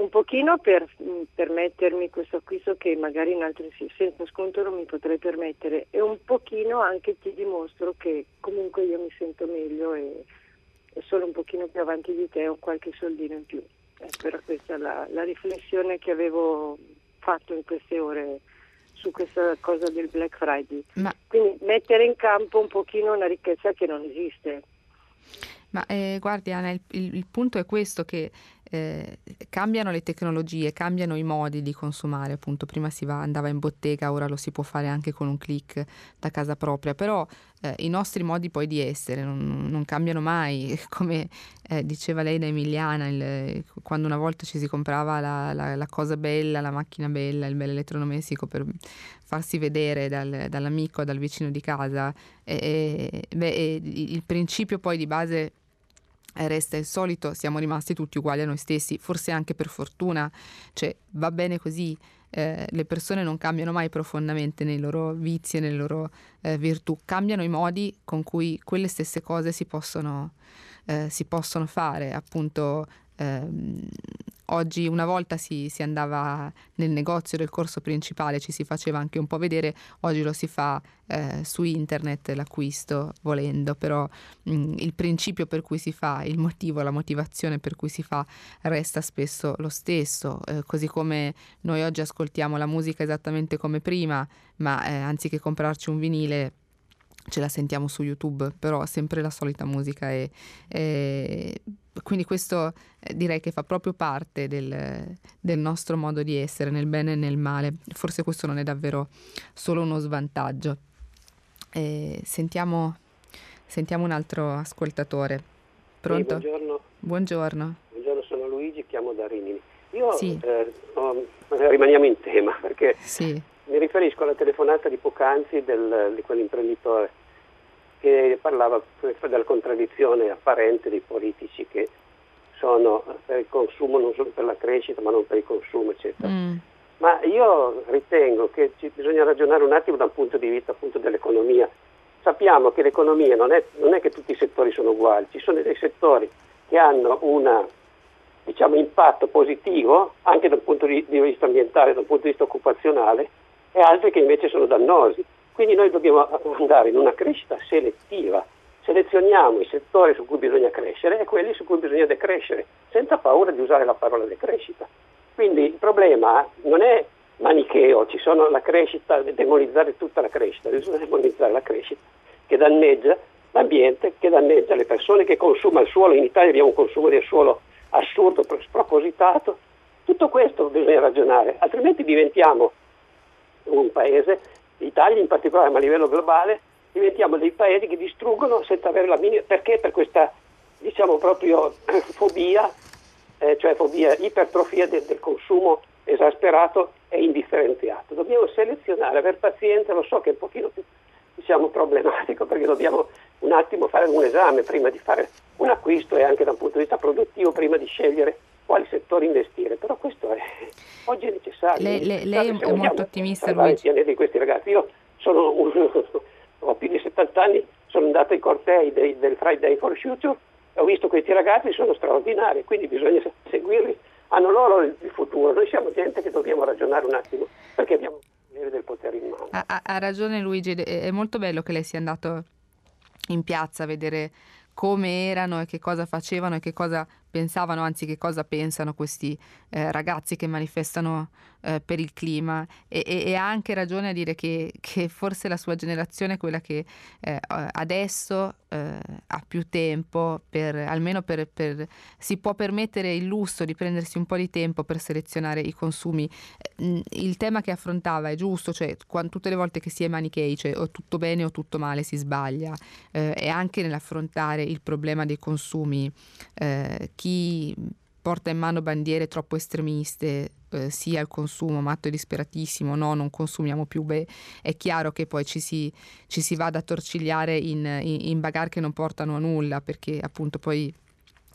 un pochino per mm, permettermi questo acquisto che magari in altri senza sconto non mi potrei permettere e un pochino anche ti dimostro che comunque io mi sento meglio e, e sono un pochino più avanti di te ho qualche soldino in più. Eh, però questa è la, la riflessione che avevo fatto in queste ore su questa cosa del Black Friday. Ma... Quindi mettere in campo un pochino una ricchezza che non esiste Ma eh, guardi Anna, il, il, il, punto è questo che eh, cambiano le tecnologie, cambiano i modi di consumare, appunto prima si va, andava in bottega, ora lo si può fare anche con un click da casa propria, però eh, i nostri modi poi di essere non, non cambiano mai, [laughs] come eh, diceva lei da Emiliana, il, quando una volta ci si comprava la, la, la, cosa bella, la macchina bella, il bel elettrodomestico per farsi vedere dal, dall'amico, dal vicino di casa, e, beh, il principio poi di base resta il solito, siamo rimasti tutti uguali a noi stessi, forse anche per fortuna, cioè va bene così, eh, le persone non cambiano mai profondamente nei loro vizi e nelle loro eh, virtù, cambiano i modi con cui quelle stesse cose si possono, eh, si possono fare, appunto ehm, oggi una volta si, si, andava nel negozio del corso principale, ci si faceva anche un po' vedere, oggi lo si fa eh, su internet l'acquisto volendo, però mh, il principio per cui si fa, il motivo, la motivazione per cui si fa resta spesso lo stesso, eh, così come noi oggi ascoltiamo la musica esattamente come prima, ma eh, anziché comprarci un vinile ce la sentiamo su YouTube, però sempre la solita musica e, e quindi questo eh, direi che fa proprio parte del, del, nostro modo di essere, nel bene e nel male. Forse questo non è davvero solo uno svantaggio. E sentiamo, sentiamo un altro ascoltatore. Pronto? Sì, buongiorno. buongiorno. Buongiorno, sono Luigi, chiamo da Rimini. Io sì. eh, oh, rimaniamo in tema perché sì. mi riferisco alla telefonata di poc'anzi del, di quell'imprenditore che parlava della contraddizione apparente dei politici che sono per il consumo non solo per la crescita ma non per il consumo eccetera. Mm. Ma io ritengo che bisogna ragionare un attimo dal punto di vista appunto dell'economia. Sappiamo che l'economia non è, non è che tutti i settori sono uguali, ci sono dei settori che hanno un diciamo, impatto positivo anche dal punto di vista ambientale, dal punto di vista occupazionale e altri che invece sono dannosi. Quindi noi dobbiamo andare in una crescita selettiva, selezioniamo i settori su cui bisogna crescere e quelli su cui bisogna decrescere, senza paura di usare la parola decrescita. Quindi il problema non è manicheo, ci sono la crescita, demonizzare tutta la crescita, bisogna demonizzare la crescita che danneggia l'ambiente, che danneggia le persone, che consuma il suolo. In Italia abbiamo un consumo del suolo assurdo, spropositato. Tutto questo bisogna ragionare, altrimenti diventiamo un paese l'Italia in particolare, ma a livello globale, diventiamo dei paesi che distruggono senza avere la minima... Perché? Per questa, diciamo, proprio [clears throat] fobia, eh, cioè fobia, ipertrofia de, del consumo esasperato e indifferenziato. Dobbiamo selezionare, avere pazienza, lo so che è un pochino più diciamo, problematico perché dobbiamo un attimo fare un esame prima di fare un acquisto e anche da un punto di vista produttivo prima di scegliere quali settori investire, però questo è, oggi è necessario. Lei, lei, lei è molto ottimista, Luigi. di questi ragazzi, io sono un, [laughs] ho più di 70 anni, sono andato ai cortei dei, del Friday for Future ho visto questi ragazzi, sono straordinari, quindi bisogna seguirli, hanno loro il, il futuro, noi siamo gente che dobbiamo ragionare un attimo, perché abbiamo del potere in mano. Ha, ha ragione Luigi, è molto bello che lei sia andato in piazza a vedere come erano e che cosa facevano e che cosa pensavano, anzi che cosa pensano questi eh, ragazzi che manifestano eh, per il clima e, e, e, ha anche ragione a dire che, che, forse la sua generazione è quella che eh, adesso eh, ha più tempo, per, almeno per, per, si può permettere il lusso di prendersi un po' di tempo per selezionare i consumi. Eh, il tema che affrontava è giusto, cioè quando, tutte le volte che si è manichei, cioè o tutto bene o tutto male si sbaglia eh, e anche nell'affrontare il problema dei consumi chi porta in mano bandiere troppo estremiste, eh, sia il consumo matto e disperatissimo, no, non consumiamo più, beh, è chiaro che poi ci si, ci si vada a torcigliare in, in, in bagar che non portano a nulla, perché appunto poi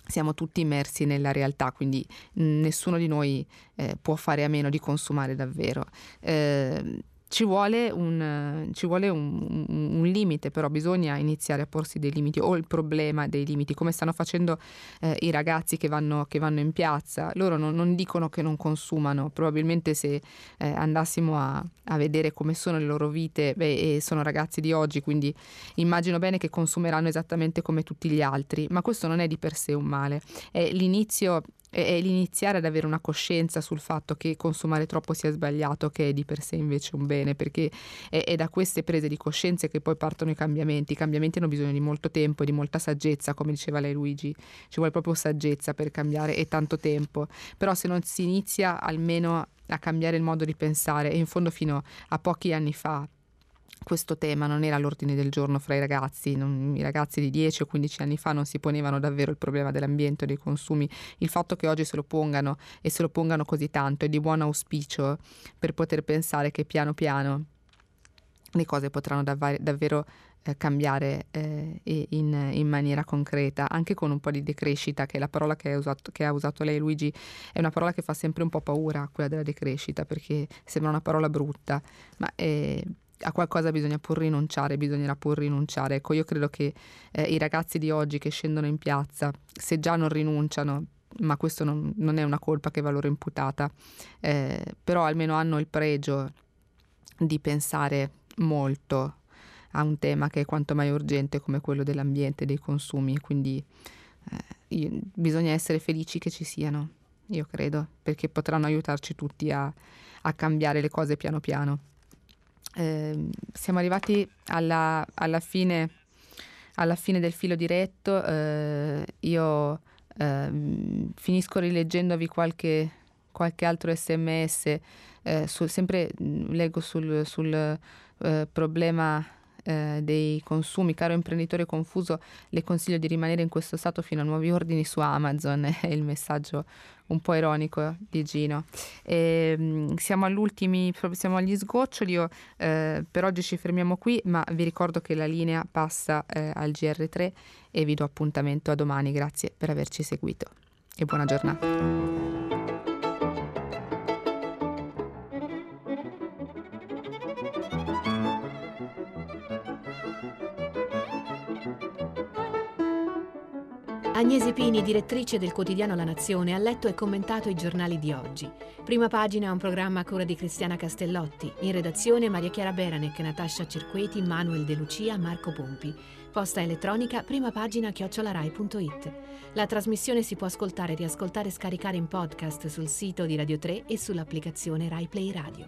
siamo tutti immersi nella realtà, quindi nessuno di noi eh, può fare a meno di consumare davvero. Eh, ci vuole, un, ci vuole un, un, un, limite, però bisogna iniziare a porsi dei limiti o il problema dei limiti, come stanno facendo eh, i ragazzi che vanno, che vanno, in piazza. Loro non, non, dicono che non consumano, probabilmente se eh, andassimo a, a, vedere come sono le loro vite, beh, sono ragazzi di oggi, quindi immagino bene che consumeranno esattamente come tutti gli altri, ma questo non è di per sé un male, è l'inizio è, l'iniziare ad avere una coscienza sul fatto che consumare troppo sia sbagliato, che è di per sé invece un bene, perché è, è da queste prese di coscienza che poi partono i cambiamenti. I cambiamenti hanno bisogno di molto tempo e di molta saggezza, come diceva lei Luigi, ci vuole proprio saggezza per cambiare e tanto tempo, però se non si inizia almeno a cambiare il modo di pensare e in fondo fino a pochi anni fa questo tema non era all'ordine del giorno fra i ragazzi, non, i ragazzi di 10 o 15 anni fa non si ponevano davvero il problema dell'ambiente o dei consumi, il fatto che oggi se lo pongano e se lo pongano così tanto è di buon auspicio per poter pensare che piano piano le cose potranno dav- davvero eh, cambiare eh, in, in, maniera concreta, anche con un po' di decrescita, che è la parola che, usato, che, ha usato lei Luigi, è una parola che fa sempre un po' paura, quella della decrescita, perché sembra una parola brutta, ma è a qualcosa bisogna pur rinunciare, bisognerà pur rinunciare. Ecco, io credo che eh, i ragazzi di oggi che scendono in piazza, se già non rinunciano, ma questo non, non è una colpa che va loro imputata, eh, però almeno hanno il pregio di pensare molto a un tema che è quanto mai urgente come quello dell'ambiente, dei consumi, quindi eh, io, bisogna essere felici che ci siano, io credo, perché potranno aiutarci tutti a, a cambiare le cose piano piano. Eh, siamo arrivati alla, alla, fine, alla, fine, del filo diretto. Eh, io eh, finisco rileggendovi qualche, qualche altro sms. Eh, Sul, sempre mm, leggo sul, sul eh, problema eh, dei consumi. Caro imprenditore confuso, le consiglio di rimanere in questo stato fino a nuovi ordini su Amazon. [laughs] È il messaggio un po' ironico di Gino. E, ehm, siamo, all'ultimi, siamo agli sgoccioli, io, eh, per oggi ci fermiamo qui, ma vi ricordo che la linea passa eh, al GR3 e vi do appuntamento a domani. Grazie per averci seguito e buona giornata. Agnese Pini, direttrice del quotidiano La Nazione, ha letto e commentato i giornali di oggi. Prima pagina un programma a cura di Cristiana Castellotti. In redazione Maria Chiara Beranec, Natascia Cerqueti, Manuel De Lucia, Marco Pompi. Posta elettronica prima pagina chiocciolarai.it. La trasmissione si può ascoltare, riascoltare e scaricare in podcast sul sito di Radio 3 e sull'applicazione Rai Play Radio.